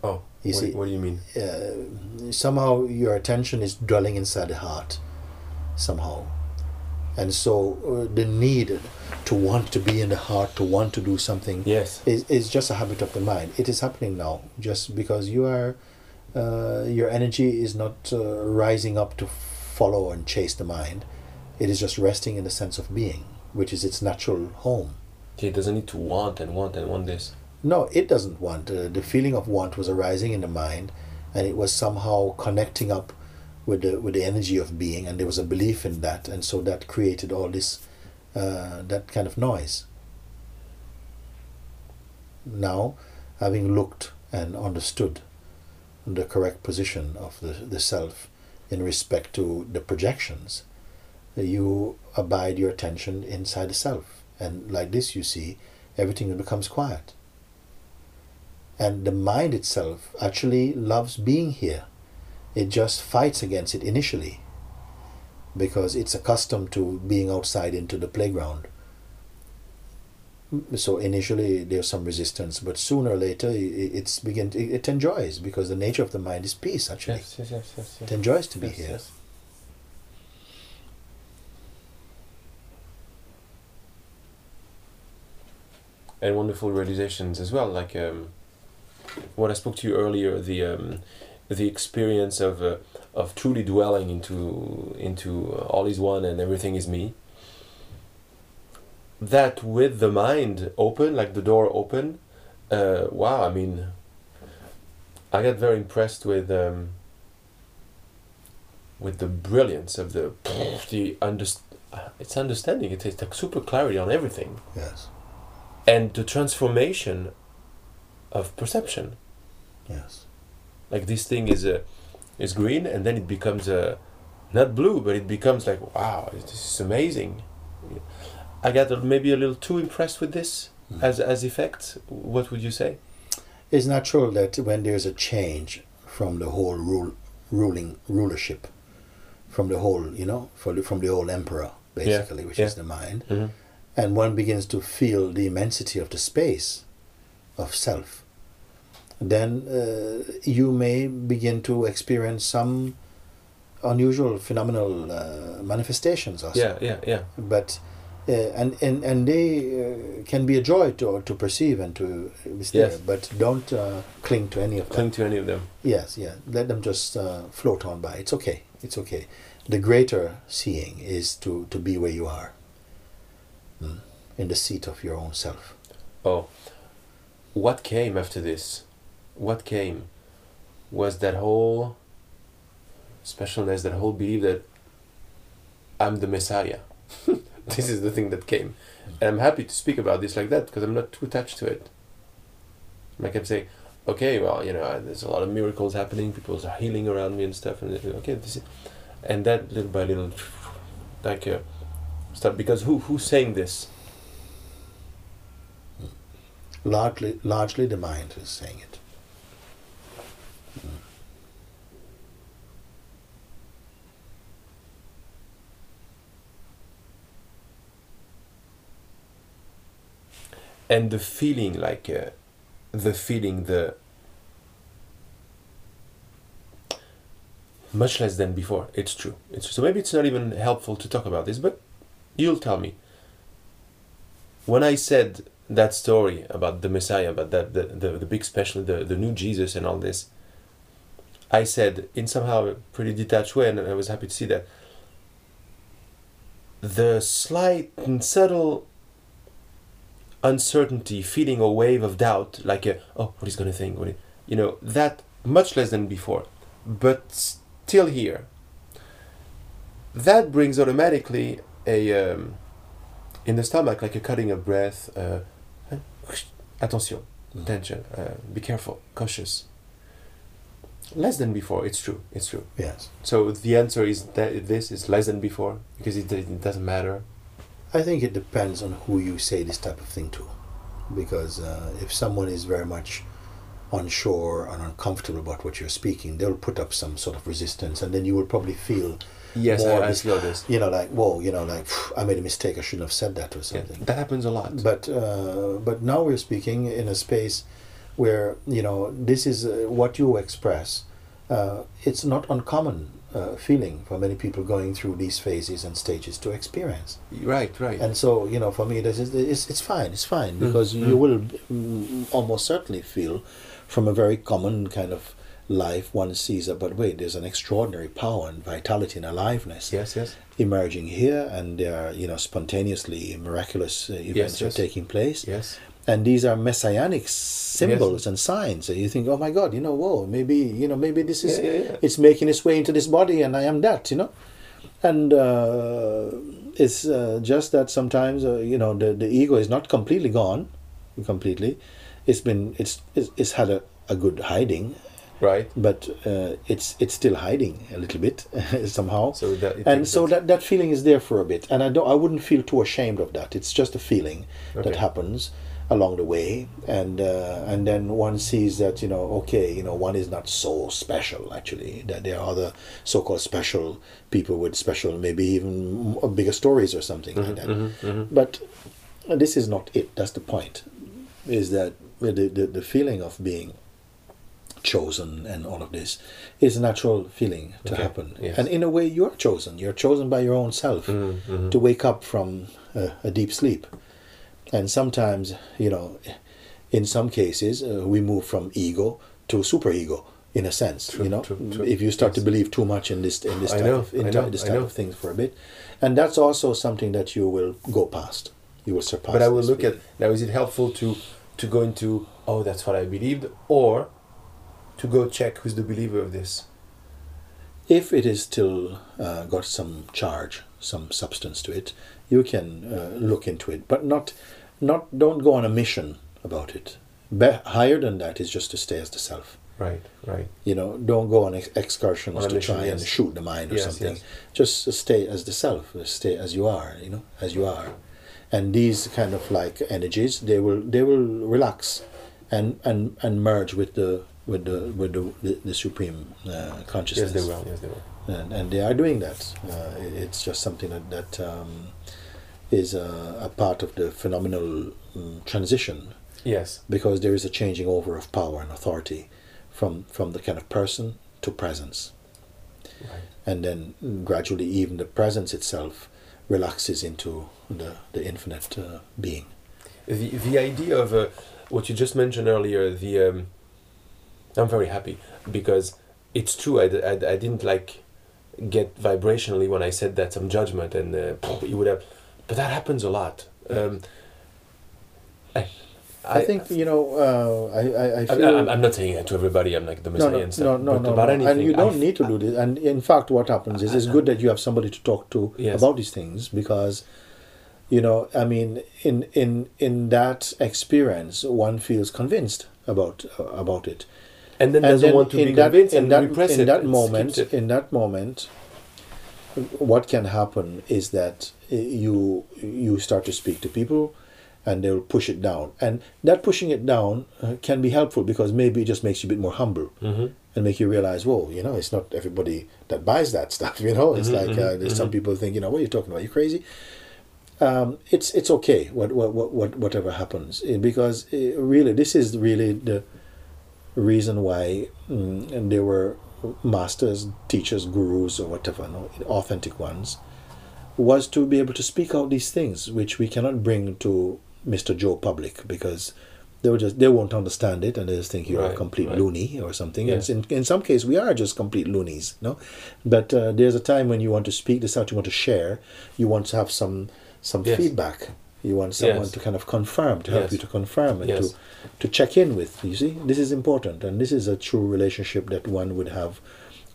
Oh, You what, see, what do you mean? uh, somehow your attention is dwelling inside the heart, somehow, and so uh, the need to want to be in the heart, to want to do something, Yes. is, is just a habit of the mind. It is happening now, just because you are, uh, your energy is not uh, rising up to follow and chase the mind. It is just resting in the sense of being, which is its natural home. It doesn't need to want and want and want this. No, it doesn't want. Uh, the feeling of want was arising in the mind, and it was somehow connecting up with the with the energy of being, and there was a belief in that, and so that created all this, uh, that kind of noise. Now, having looked and understood the correct position of the, the self in respect to the projections, you abide your attention inside the self, and like this, you see, everything becomes quiet. And the mind itself actually loves being here. It just fights against it initially because it's accustomed to being outside into the playground. So initially there's some resistance, but sooner or later i- i- it's begin it it enjoys because the nature of the mind is peace actually. Yes, yes, yes, yes. yes. It enjoys to be Yes, here. yes. And wonderful realizations as well, like um, what I spoke to you earlier, the um, the experience of uh, of truly dwelling into into uh, all is one and everything is me. That with the mind open, like the door open, uh, wow! I mean, I got very impressed with. Um, with the brilliance of the the under, it's understanding it is like super clarity on everything Yes. and the transformation of perception Yes. Like this thing is a is green and then it becomes a not blue but it becomes like wow this is amazing i got maybe a little too impressed with this Mhm. as as effect what would you say It's natural that when there's a change from the whole rule ruling rulership from the whole, you know, for the, from the whole emperor basically, which yeah. is the mind, Mhm. and one begins to feel the immensity of the space of self. Then uh, you may begin to experience some unusual phenomenal uh, manifestations also Yeah, yeah, yeah. but uh, and and and they uh, can be a joy to to perceive and to be there, Yes. but don't uh, cling to any of them. Cling to any of them. Yes, yeah. Let them just uh, float on by. It's okay. It's okay. The greater seeing is to to be where you are, mm, in the seat of your own self. Oh, what came after this? What came was that whole specialness, that whole belief that I'm the Messiah. this is the thing that came. And I'm happy to speak about this like that because I'm not too attached to it. I kept saying, okay, well, you know, there's a lot of miracles happening, people are healing around me and stuff, and okay, this is, and that little by little, like, uh, stuff. Because who who's saying this? Largely, largely the mind is saying it. And the feeling like uh, the feeling the much less than before. It's true. It's so maybe it's not even helpful to talk about this but you'll tell me. When i said that story about the messiah about that the, the, the big special the, the new jesus and all this i said in somehow a pretty detached way and i was happy to see that. The slight and subtle uncertainty, feeling a wave of doubt, like a, oh, what he's going to think, what he, you know, that much less than before, but still here. That brings automatically a um, in the stomach, like a cutting of breath. Uh, attention, Mm. attention, uh, be careful, cautious. Less than before. It's true. It's true. Yes. So the answer is that this is less than before because it, it doesn't matter. I think it depends on who you say this type of thing to. Because uh, if someone is very much unsure and uncomfortable about what you're speaking, they'll put up some sort of resistance, and then you will probably feel, Yes, More I, I feel this. you know, like, whoa, you know, like, I made a mistake, I shouldn't have said that or Yeah, something. that happens a lot. But uh, but now we're speaking in a space where you know this is uh, what you express. Uh, it's not uncommon uh, feeling for many people going through these phases and stages to experience. Right, right. And so you know, for me, this is it's, it's fine. It's fine Mm, because mm. you will mm, almost certainly feel from a very common kind of life one sees that but wait there's an extraordinary power and vitality and aliveness yes, yes. emerging here and there are you know spontaneously miraculous uh, events yes. are taking place Yes. And these are messianic symbols and signs and you think oh my god you know whoa maybe you know maybe this is Yeah, yeah, yeah. it's making its way into this body and i am that you know? And uh, it's uh, just that sometimes uh, you know the, the ego is not completely gone completely. It's been it's it's, it's had a, a good hiding. Right. but uh, it's it's still hiding a little bit somehow. So that and so that- that, that feeling is there for a bit. And i don't i wouldn't feel too ashamed of that. It's just a feeling that Okay. happens along the way. And uh, and then one sees that you know okay you know one is not so special actually that there are other so-called special people with special maybe even bigger stories or something like that. Mm-hmm, but this is not it. That's the point is that the, the, the feeling of being chosen and all of this is a natural feeling to Okay, happen. yes. and in a way you're chosen. You're chosen by your own self Mm-hmm. to wake up from a, a deep sleep and sometimes you know in some cases uh, we move from ego to superego in a sense True, you know true, true. if you start to believe too much in this in this type know, of in know, this type of things for a bit and that's also something that you will go past you will surpass But I will look at now. Is it helpful to to go into oh that's what I believed, or to go check who's the believer of this? if it is still uh, got some charge, some substance to it, you can uh, look into it, but not, not don't go on a mission about it. Be- higher than that is just to stay as the self. Right, right. You know, don't go on ex- excursions On to mission, try and shoot the mind or Yes, something. yes. Just stay as the self. Stay as you are. You know, as you are. And these kind of like energies, they will they will relax, and and and merge with the with the with the the, the supreme uh, consciousness. Yes, they will. Yes, they will. and, and they are doing that. Uh, it- it's just something that that um, is a, a part of the phenomenal um, transition Yes. because there is a changing over of power and authority from from the kind of person to presence, Right. and then gradually even the presence itself relaxes into the the infinite uh, being. The the idea of uh, what you just mentioned earlier. The um, I'm very happy because it's true. I I didn't like get vibrationally when I said that some judgment and uh, you would have, but that happens a lot. Um, I, I, think you know. Uh, I I, I I, feel. I'm, I'm not saying that to everybody. I'm like the no, messiah no, and no, stuff. no, but no, about no. anything, and you don't I- need to do this. And in fact, what happens is it's good that you have somebody to talk to Yes. about these things because, you know, I mean, in in in that experience, one feels convinced about uh, about it. and then and doesn't then want to in be that convinced in and that repress in it that and moment in that moment what can happen is that uh, you you start to speak to people and they'll push it down. And that pushing it down uh, can be helpful because maybe it just makes you a bit more humble Mhm. and make you realize whoa you know it's not everybody that buys that stuff you know? It's Mhm, like uh, mhm, there's some people think you know what are you talking about? You're crazy? Um, it's it's okay what, what what what whatever happens. Because uh, really this is really the reason why mm, and there were masters, teachers, gurus, or whatever, no, authentic ones, was to be able to speak out these things which we cannot bring to Mr. Joe public because they will just they won't understand it and they just think you're a complete right. loony or something. Yeah. And in in some case we are just complete loonies, no. But uh, there's a time when you want to speak this out, you want to share, you want to have some some Yes. feedback. You want someone Yes. to kind of confirm, to help Yes. you to confirm and Yes. to to check in with. You see, this is important, and this is a true relationship that one would have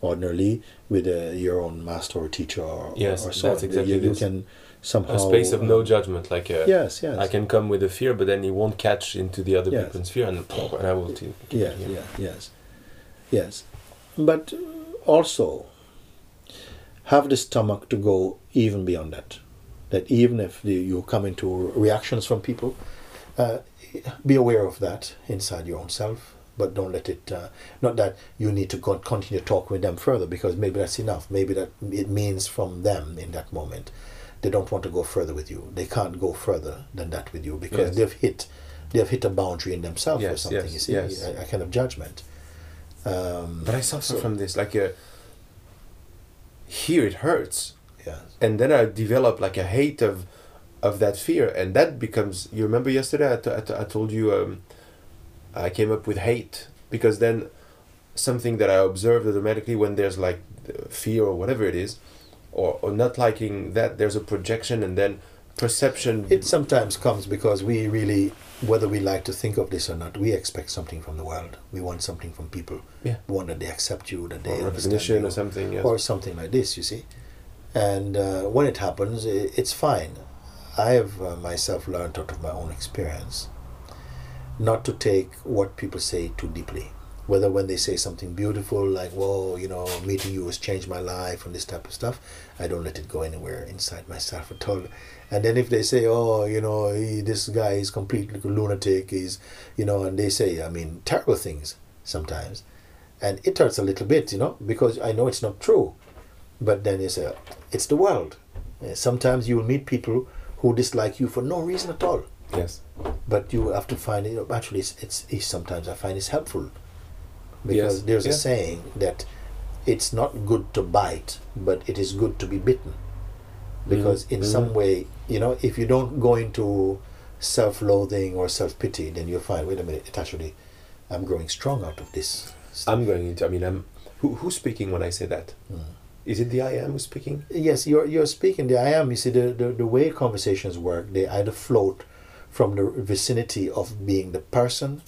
ordinarily with uh, your own master or teacher or, Yes, or so. that's exactly you, you can somehow a space of no um, judgment, like uh, Yes, yes. I can come with a fear, but then he won't catch into the other Yes. people's fear, and, and I will too. Yeah, yeah, yes, yes. But also have the stomach to go even beyond that. That even if the, you come into reactions from people, uh, be aware of that inside your own self. But don't let it. Uh, not that you need to go continue talk with them further because maybe that's enough. Maybe that it means from them in that moment, they don't want to go further with you. They can't go further than that with you because Yes. they've hit, they've hit a boundary in themselves or something. yes, you see, yes. a, a kind of judgment. Um, But I suffer so- from this. Like uh, here, it hurts, Yeah. and then I develop like a hate of of that fear, and that becomes. You remember yesterday I, t- I, t- I told you um, I came up with hate because then something that I observed automatically when there's like fear or whatever it is, or or not liking that there's a projection and then perception. It sometimes comes because we really, whether we like to think of this or not, we expect something from the world. We want something from people. Yeah. We want that they accept you, that they or recognition you, or something. Yes. or something like this. You see, and uh, when it happens, i it's fine. I have uh, myself learned out of my own experience not to take what people say too deeply. Whether when they say something beautiful, like "Whoa, you know, meeting you has changed my life" and this type of stuff, I don't let it go anywhere inside myself at all. And then if they say, "Oh, you know, he, this guy is completely lunatic," he's, you know, and they say, I mean, terrible things sometimes, and it hurts a little bit, you know, because I know it's not true. But then you say, it's the world. Sometimes you will meet people who dislike you for no reason at all yes. but you have to find it actually it's, it's, it's sometimes i find it's helpful because Yes, there's yeah. a saying that it's not good to bite but it is good to be bitten because in Mhm. some way you know if you don't go into self-loathing or self-pity then you'll find wait a minute it actually i'm growing strong out of this stuff. I'm going into. I mean, I'm. Who, who's speaking when I say that? Mm. Is it the I am who's speaking? Yes, you're you're speaking the I am. You see, the, the, the way conversations work, they either float from the vicinity of being the person,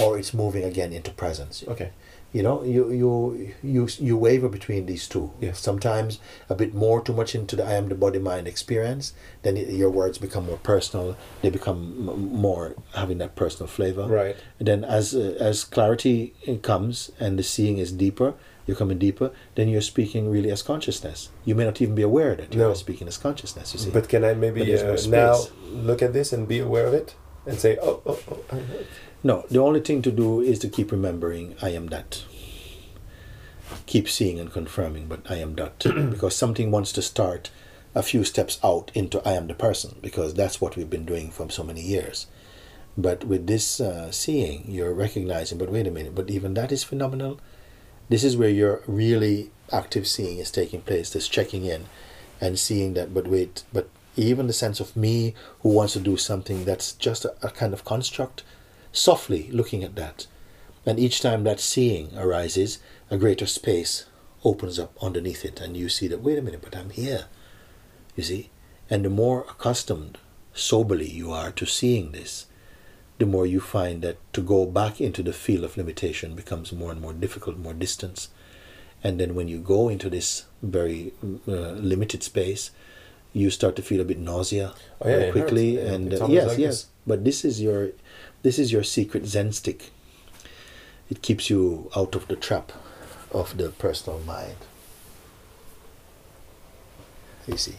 or it's moving again into presence. Okay. You know, you you you you waver between these two. Yes. Sometimes a bit more, too much into the I am the body mind experience. Then your words become more personal. They become more having that personal flavor. Right. And then as uh, as clarity comes and the seeing is deeper, you're coming deeper. Then you're speaking really as consciousness. You may not even be aware that you No. are speaking as consciousness. You see. But can I maybe uh, now look at this and be aware of it and say, oh, oh, oh, I- No, the only thing to do is to keep remembering I am that. Keep seeing and confirming, but I am that. because something wants to start a few steps out into I am the person, because that's what we've been doing for so many years. But with this uh, seeing, you're recognizing, but wait a minute, but even that is phenomenal. This is where your really active seeing is taking place, this checking in and seeing that, but wait, but even the sense of me who wants to do something that's just a, a kind of construct, softly looking at that. And each time that seeing arises, a greater space opens up underneath it, and you see that, wait a minute, but I'm here. You see? And the more accustomed, soberly you are to seeing this, the more you find that to go back into the field of limitation becomes more and more difficult, more distance. And then when you go into this very uh, limited space, you start to feel a bit nausea Oh, yeah, very quickly. hurts. And uh, yes, like yes. this. But this is your, this is your secret Zen stick. It keeps you out of the trap of the personal mind. You see.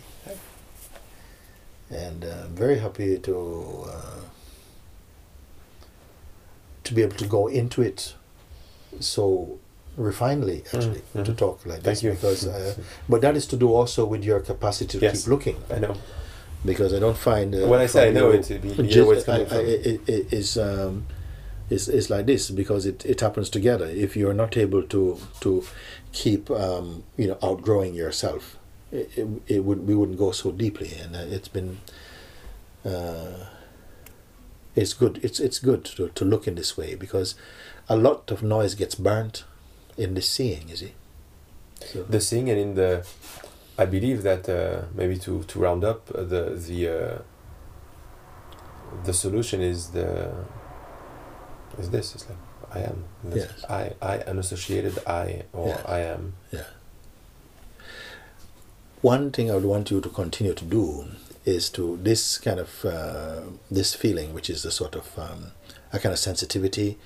And uh, I'm very happy to uh, to be able to go into it so refinedly, actually, Mm, to talk like Thank this. you. Because, uh, but that is to do also with your capacity to Yes. keep looking. I know. Because I don't find uh, When I say I know it, you hear where it's coming I- from. I- it, it is um, is is like this because it, it happens together. If you're not able to to keep um, you know outgrowing yourself, it, it, it would we wouldn't go so deeply. And uh, it's been uh, it's good. It's it's good to, to look in this way because a lot of noise gets burnt in the seeing. You see. So, the seeing and in the i believe that uh, maybe to to round up uh, the the uh, the solution is the is this it's like i am That's- Yes. i i unassociated i or i am Yeah. One thing I would want you to continue to do is to this kind of uh, this feeling, which is a sort of um, a kind of sensitivity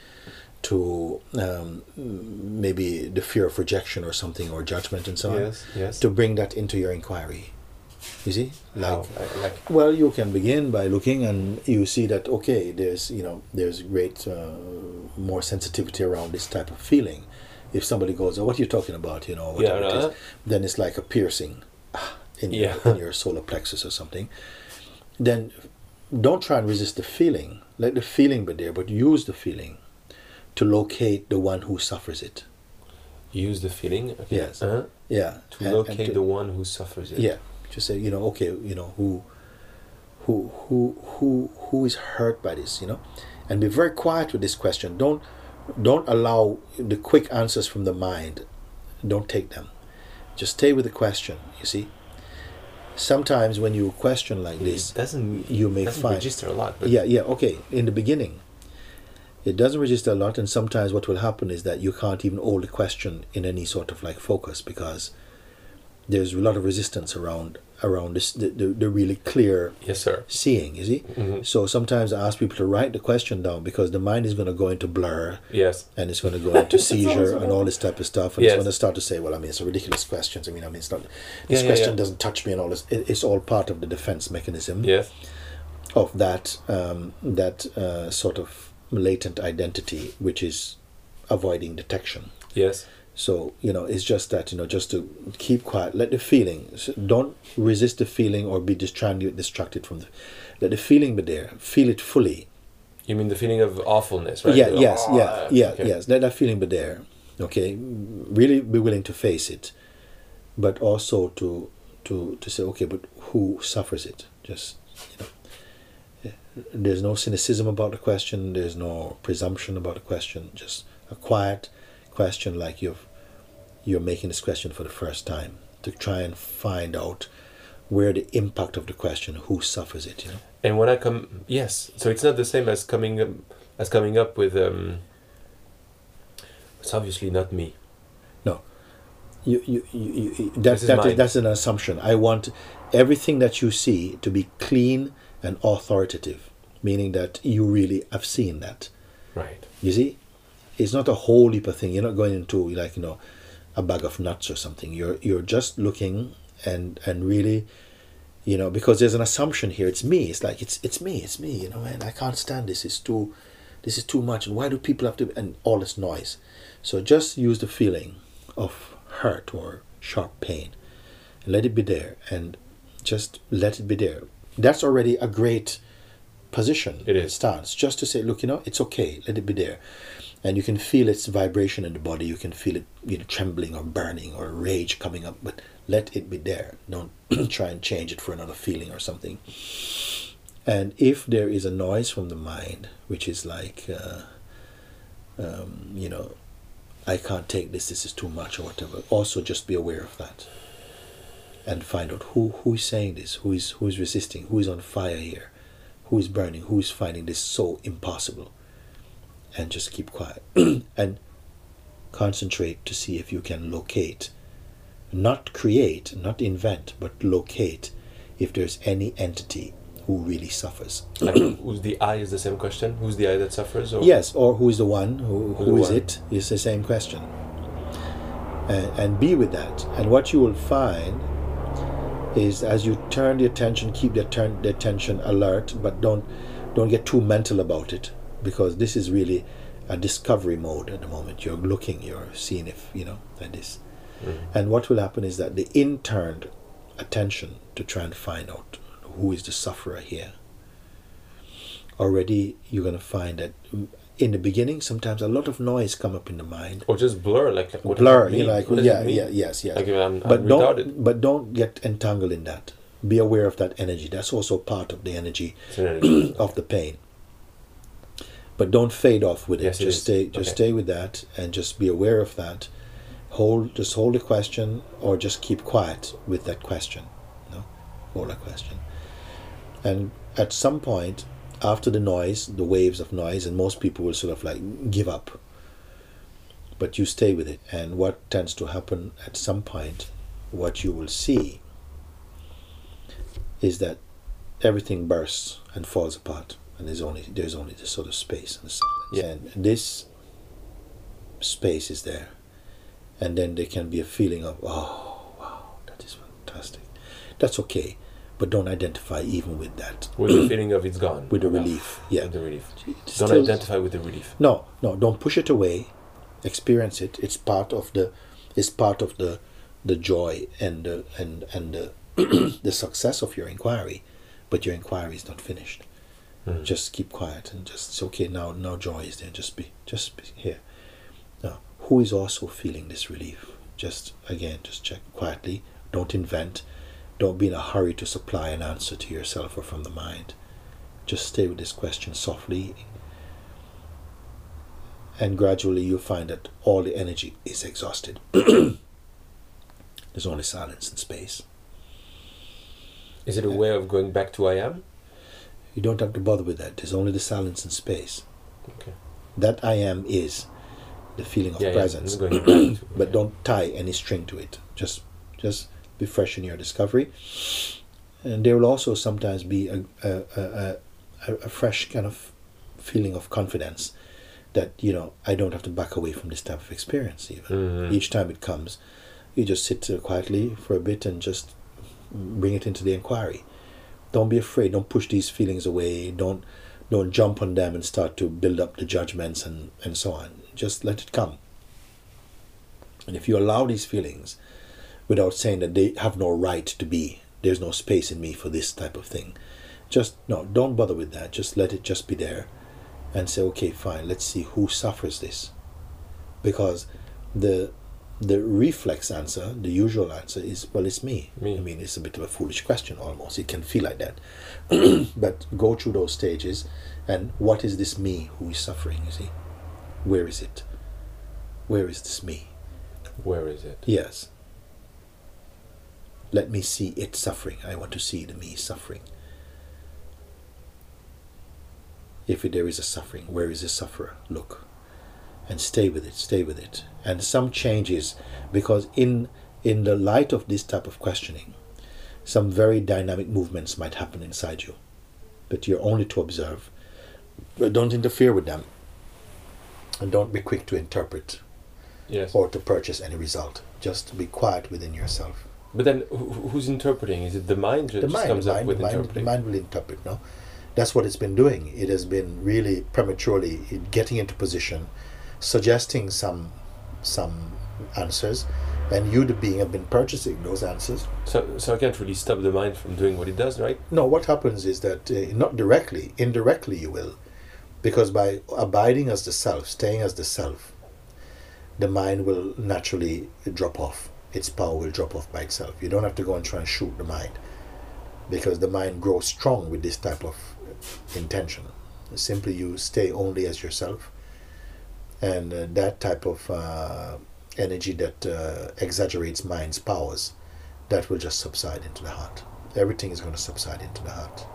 to um, maybe the fear of rejection or something or judgment and so on. yes yes To bring that into your inquiry. You see, like? I- like well, you can begin by looking, and you see that okay, there's you know there's great uh, more sensitivity around this type of feeling. If somebody goes, "Oh, what are you talking about?" You know, whatever Yeah, it is, then it's like a piercing in Yeah. your, in your solar plexus or something. Then don't try and resist the feeling. Let the feeling be there, but use the feeling to locate the one who suffers it. use the feeling okay. Yes. uh-huh. Yeah, to and- and locate to- the one who suffers it yeah, just say you know okay you know who, who who who who is hurt by this you know, and be very quiet with this question. Don't don't allow the quick answers from the mind. Don't take them. Just stay with the question. You see. Sometimes when you question like this, it doesn't you may doesn't find- register a lot but yeah, yeah, okay. In the beginning, it doesn't register a lot, and sometimes what will happen is that you can't even hold the question in any sort of like focus because there's a lot of resistance around around this the, the, the really clear yes sir seeing. You see, Mhm. so sometimes I ask people to write the question down because the mind is going to go into blur yes and it's going to go into seizure and all this type of stuff, and Yes. it's going to start to say, "Well, I mean, it's a ridiculous questions. I mean, I mean, it's not. Yeah, This yeah, question yeah. doesn't touch me, and all this. It, it's all part of the defense mechanism yes of that um, that uh, sort of latent identity, which is avoiding detection. yes So you know, it's just that you know, just to keep quiet, let the feeling. Don't resist the feeling or be just trying to get distracted from the. Let the feeling be there. Feel it fully. you mean the feeling of awfulness right Yeah. The, Yes. "Oh, Yeah. Yeah. okay. Yes. Let that feeling be there. Okay. Really be willing to face it, but also to to to say, okay, but who suffers it? Just you know. Eh, there's no cynicism about the question. There's no presumption about the question. Just a quiet question, like you've you're making this question for the first time to try and find out where the impact of the question, who suffers it. You know. And when I come, yes, so it's not the same as coming um, as coming up with. Um, it's obviously not me. You, you, you, you, that, is that is, mine. that's an assumption. I want everything that you see to be clean and authoritative, meaning that you really have seen that. Right. You see, it's not a whole heap of thing. You're not going into like you know, a bag of nuts or something. You're you're just looking and and really, you know, because there's an assumption here. It's me. It's like it's it's me. It's me. You know, and I can't stand this. It's too, this is too much, and why do people have to, and all this noise. So just use the feeling of hurt or sharp pain, and let it be there, and just let it be there. That's already a great position. It is. stance. Just to say, look, you know, it's okay. Let it be there, and you can feel its vibration in the body. You can feel it, you know, trembling or burning or rage coming up. But let it be there. Don't try and change it for another feeling or something. And if there is a noise from the mind, which is like, uh, um, you know, I can't take this. This is too much or whatever. Also, just be aware of that, and find out who who is saying this, who is who is resisting, who is on fire here, who is burning, who is finding this so impossible, and just keep quiet and concentrate to see if you can locate, not create, not invent, but locate if there's any entity who really suffers. Like, who's the I is the same question? Who's the I that suffers? Or? Yes, or who is the one? Who, who the is one? it? Is the same question. And, and be with that. And what you will find is as you turn the attention, keep the, turn, the attention alert, but don't don't get too mental about it because this is really a discovery mode at the moment. You're looking, you're seeing if you know like this. Mm. And what will happen is that the interned attention to try and find out who is the sufferer here. Already, you're going to find that in the beginning, sometimes a lot of noise come up in the mind. Or just blur, like, like what Blur, you know, like yeah, yeah, yes, yes. Like, I'm, but I'm don't, retarded. but don't get entangled in that. Be aware of that energy. That's also part of the energy energy. of the pain. But don't fade off with it. Yes, just is. stay, just Okay. stay with that, and just be aware of that. Hold, just hold the question, or just keep quiet with that question. No, hold that question. And at some point, after the noise, the waves of noise, and most people will sort of like give up. But you stay with it, and what tends to happen at some point, what you will see is that everything bursts and falls apart, and there's only there's only this sort of space and the silence. Yeah. And this space is there, and then there can be a feeling of oh wow that is fantastic. That's okay, but don't identify even with that with the feeling of it's gone. with the Enough. relief. Yeah. With the relief. It's Don't still- identify with the relief. No, no, don't push it away. Experience it. It's part of the it's part of the the joy and the and and the the success of your inquiry. But your inquiry is not finished. Mm. Just keep quiet and just okay now now joy is there. Just be just be here. Now who is also feeling this relief? Just again, just check quietly. Don't invent. Don't be in a hurry to supply an answer to yourself or from the mind. Just stay with this question softly and gradually you'll find that all the energy is exhausted. There's only silence and space. Is it a way of going back to I am? You don't have to bother with that. There's only the silence and space. Okay. That I am is the feeling of Yeah, yeah, presence. I'm going back to- but yeah. don't tie any string to it. Just just be fresh in your discovery. And there will also sometimes be a, a, a, a, a fresh kind of feeling of confidence that, you know, I don't have to back away from this type of experience even. Mhm. Each time it comes, you just sit quietly for a bit and just bring it into the inquiry. Don't be afraid. Don't push these feelings away. Don't don't jump on them and start to build up the judgments and, and so on. Just let it come. And if you allow these feelings without saying that they have no right to be, there's no space in me for this type of thing. Just no, don't bother with that. Just let it just be there and say, okay, fine, let's see who suffers this. Because the the reflex answer, the usual answer is, well, it's me. Me. I mean, it's a bit of a foolish question almost. It can feel like that. but go through those stages and what is this me who is suffering, you see? Where is it? Where is this me? Where is it? Yes. Let me see it suffering. I want to see the me suffering. If there is a suffering, where is the sufferer? Look. And stay with it, stay with it. And some changes, because in in the light of this type of questioning, some very dynamic movements might happen inside you. But you're only to observe. But don't interfere with them. And don't be quick to interpret Yes. or to purchase any result. Just be quiet within yourself. But then, who's interpreting? Is it the mind that The just mind, comes the up with the mind, the interpreting? mind will interpret. No, That's what it's been doing. It has been really prematurely getting into position, suggesting some some answers, and you, the being, have been purchasing those answers. So, so I can't really stop the mind from doing what it does, right? No, what happens is that uh, not directly, indirectly you will, because by abiding as the self, staying as the self, the mind will naturally drop off. Its power will drop off by itself. You don't have to go and try and shoot the mind, because the mind grows strong with this type of intention. Simply, you stay only as yourself, and uh, that type of uh, energy that uh, exaggerates mind's powers, that will just subside into the heart. Everything is going to subside into the heart.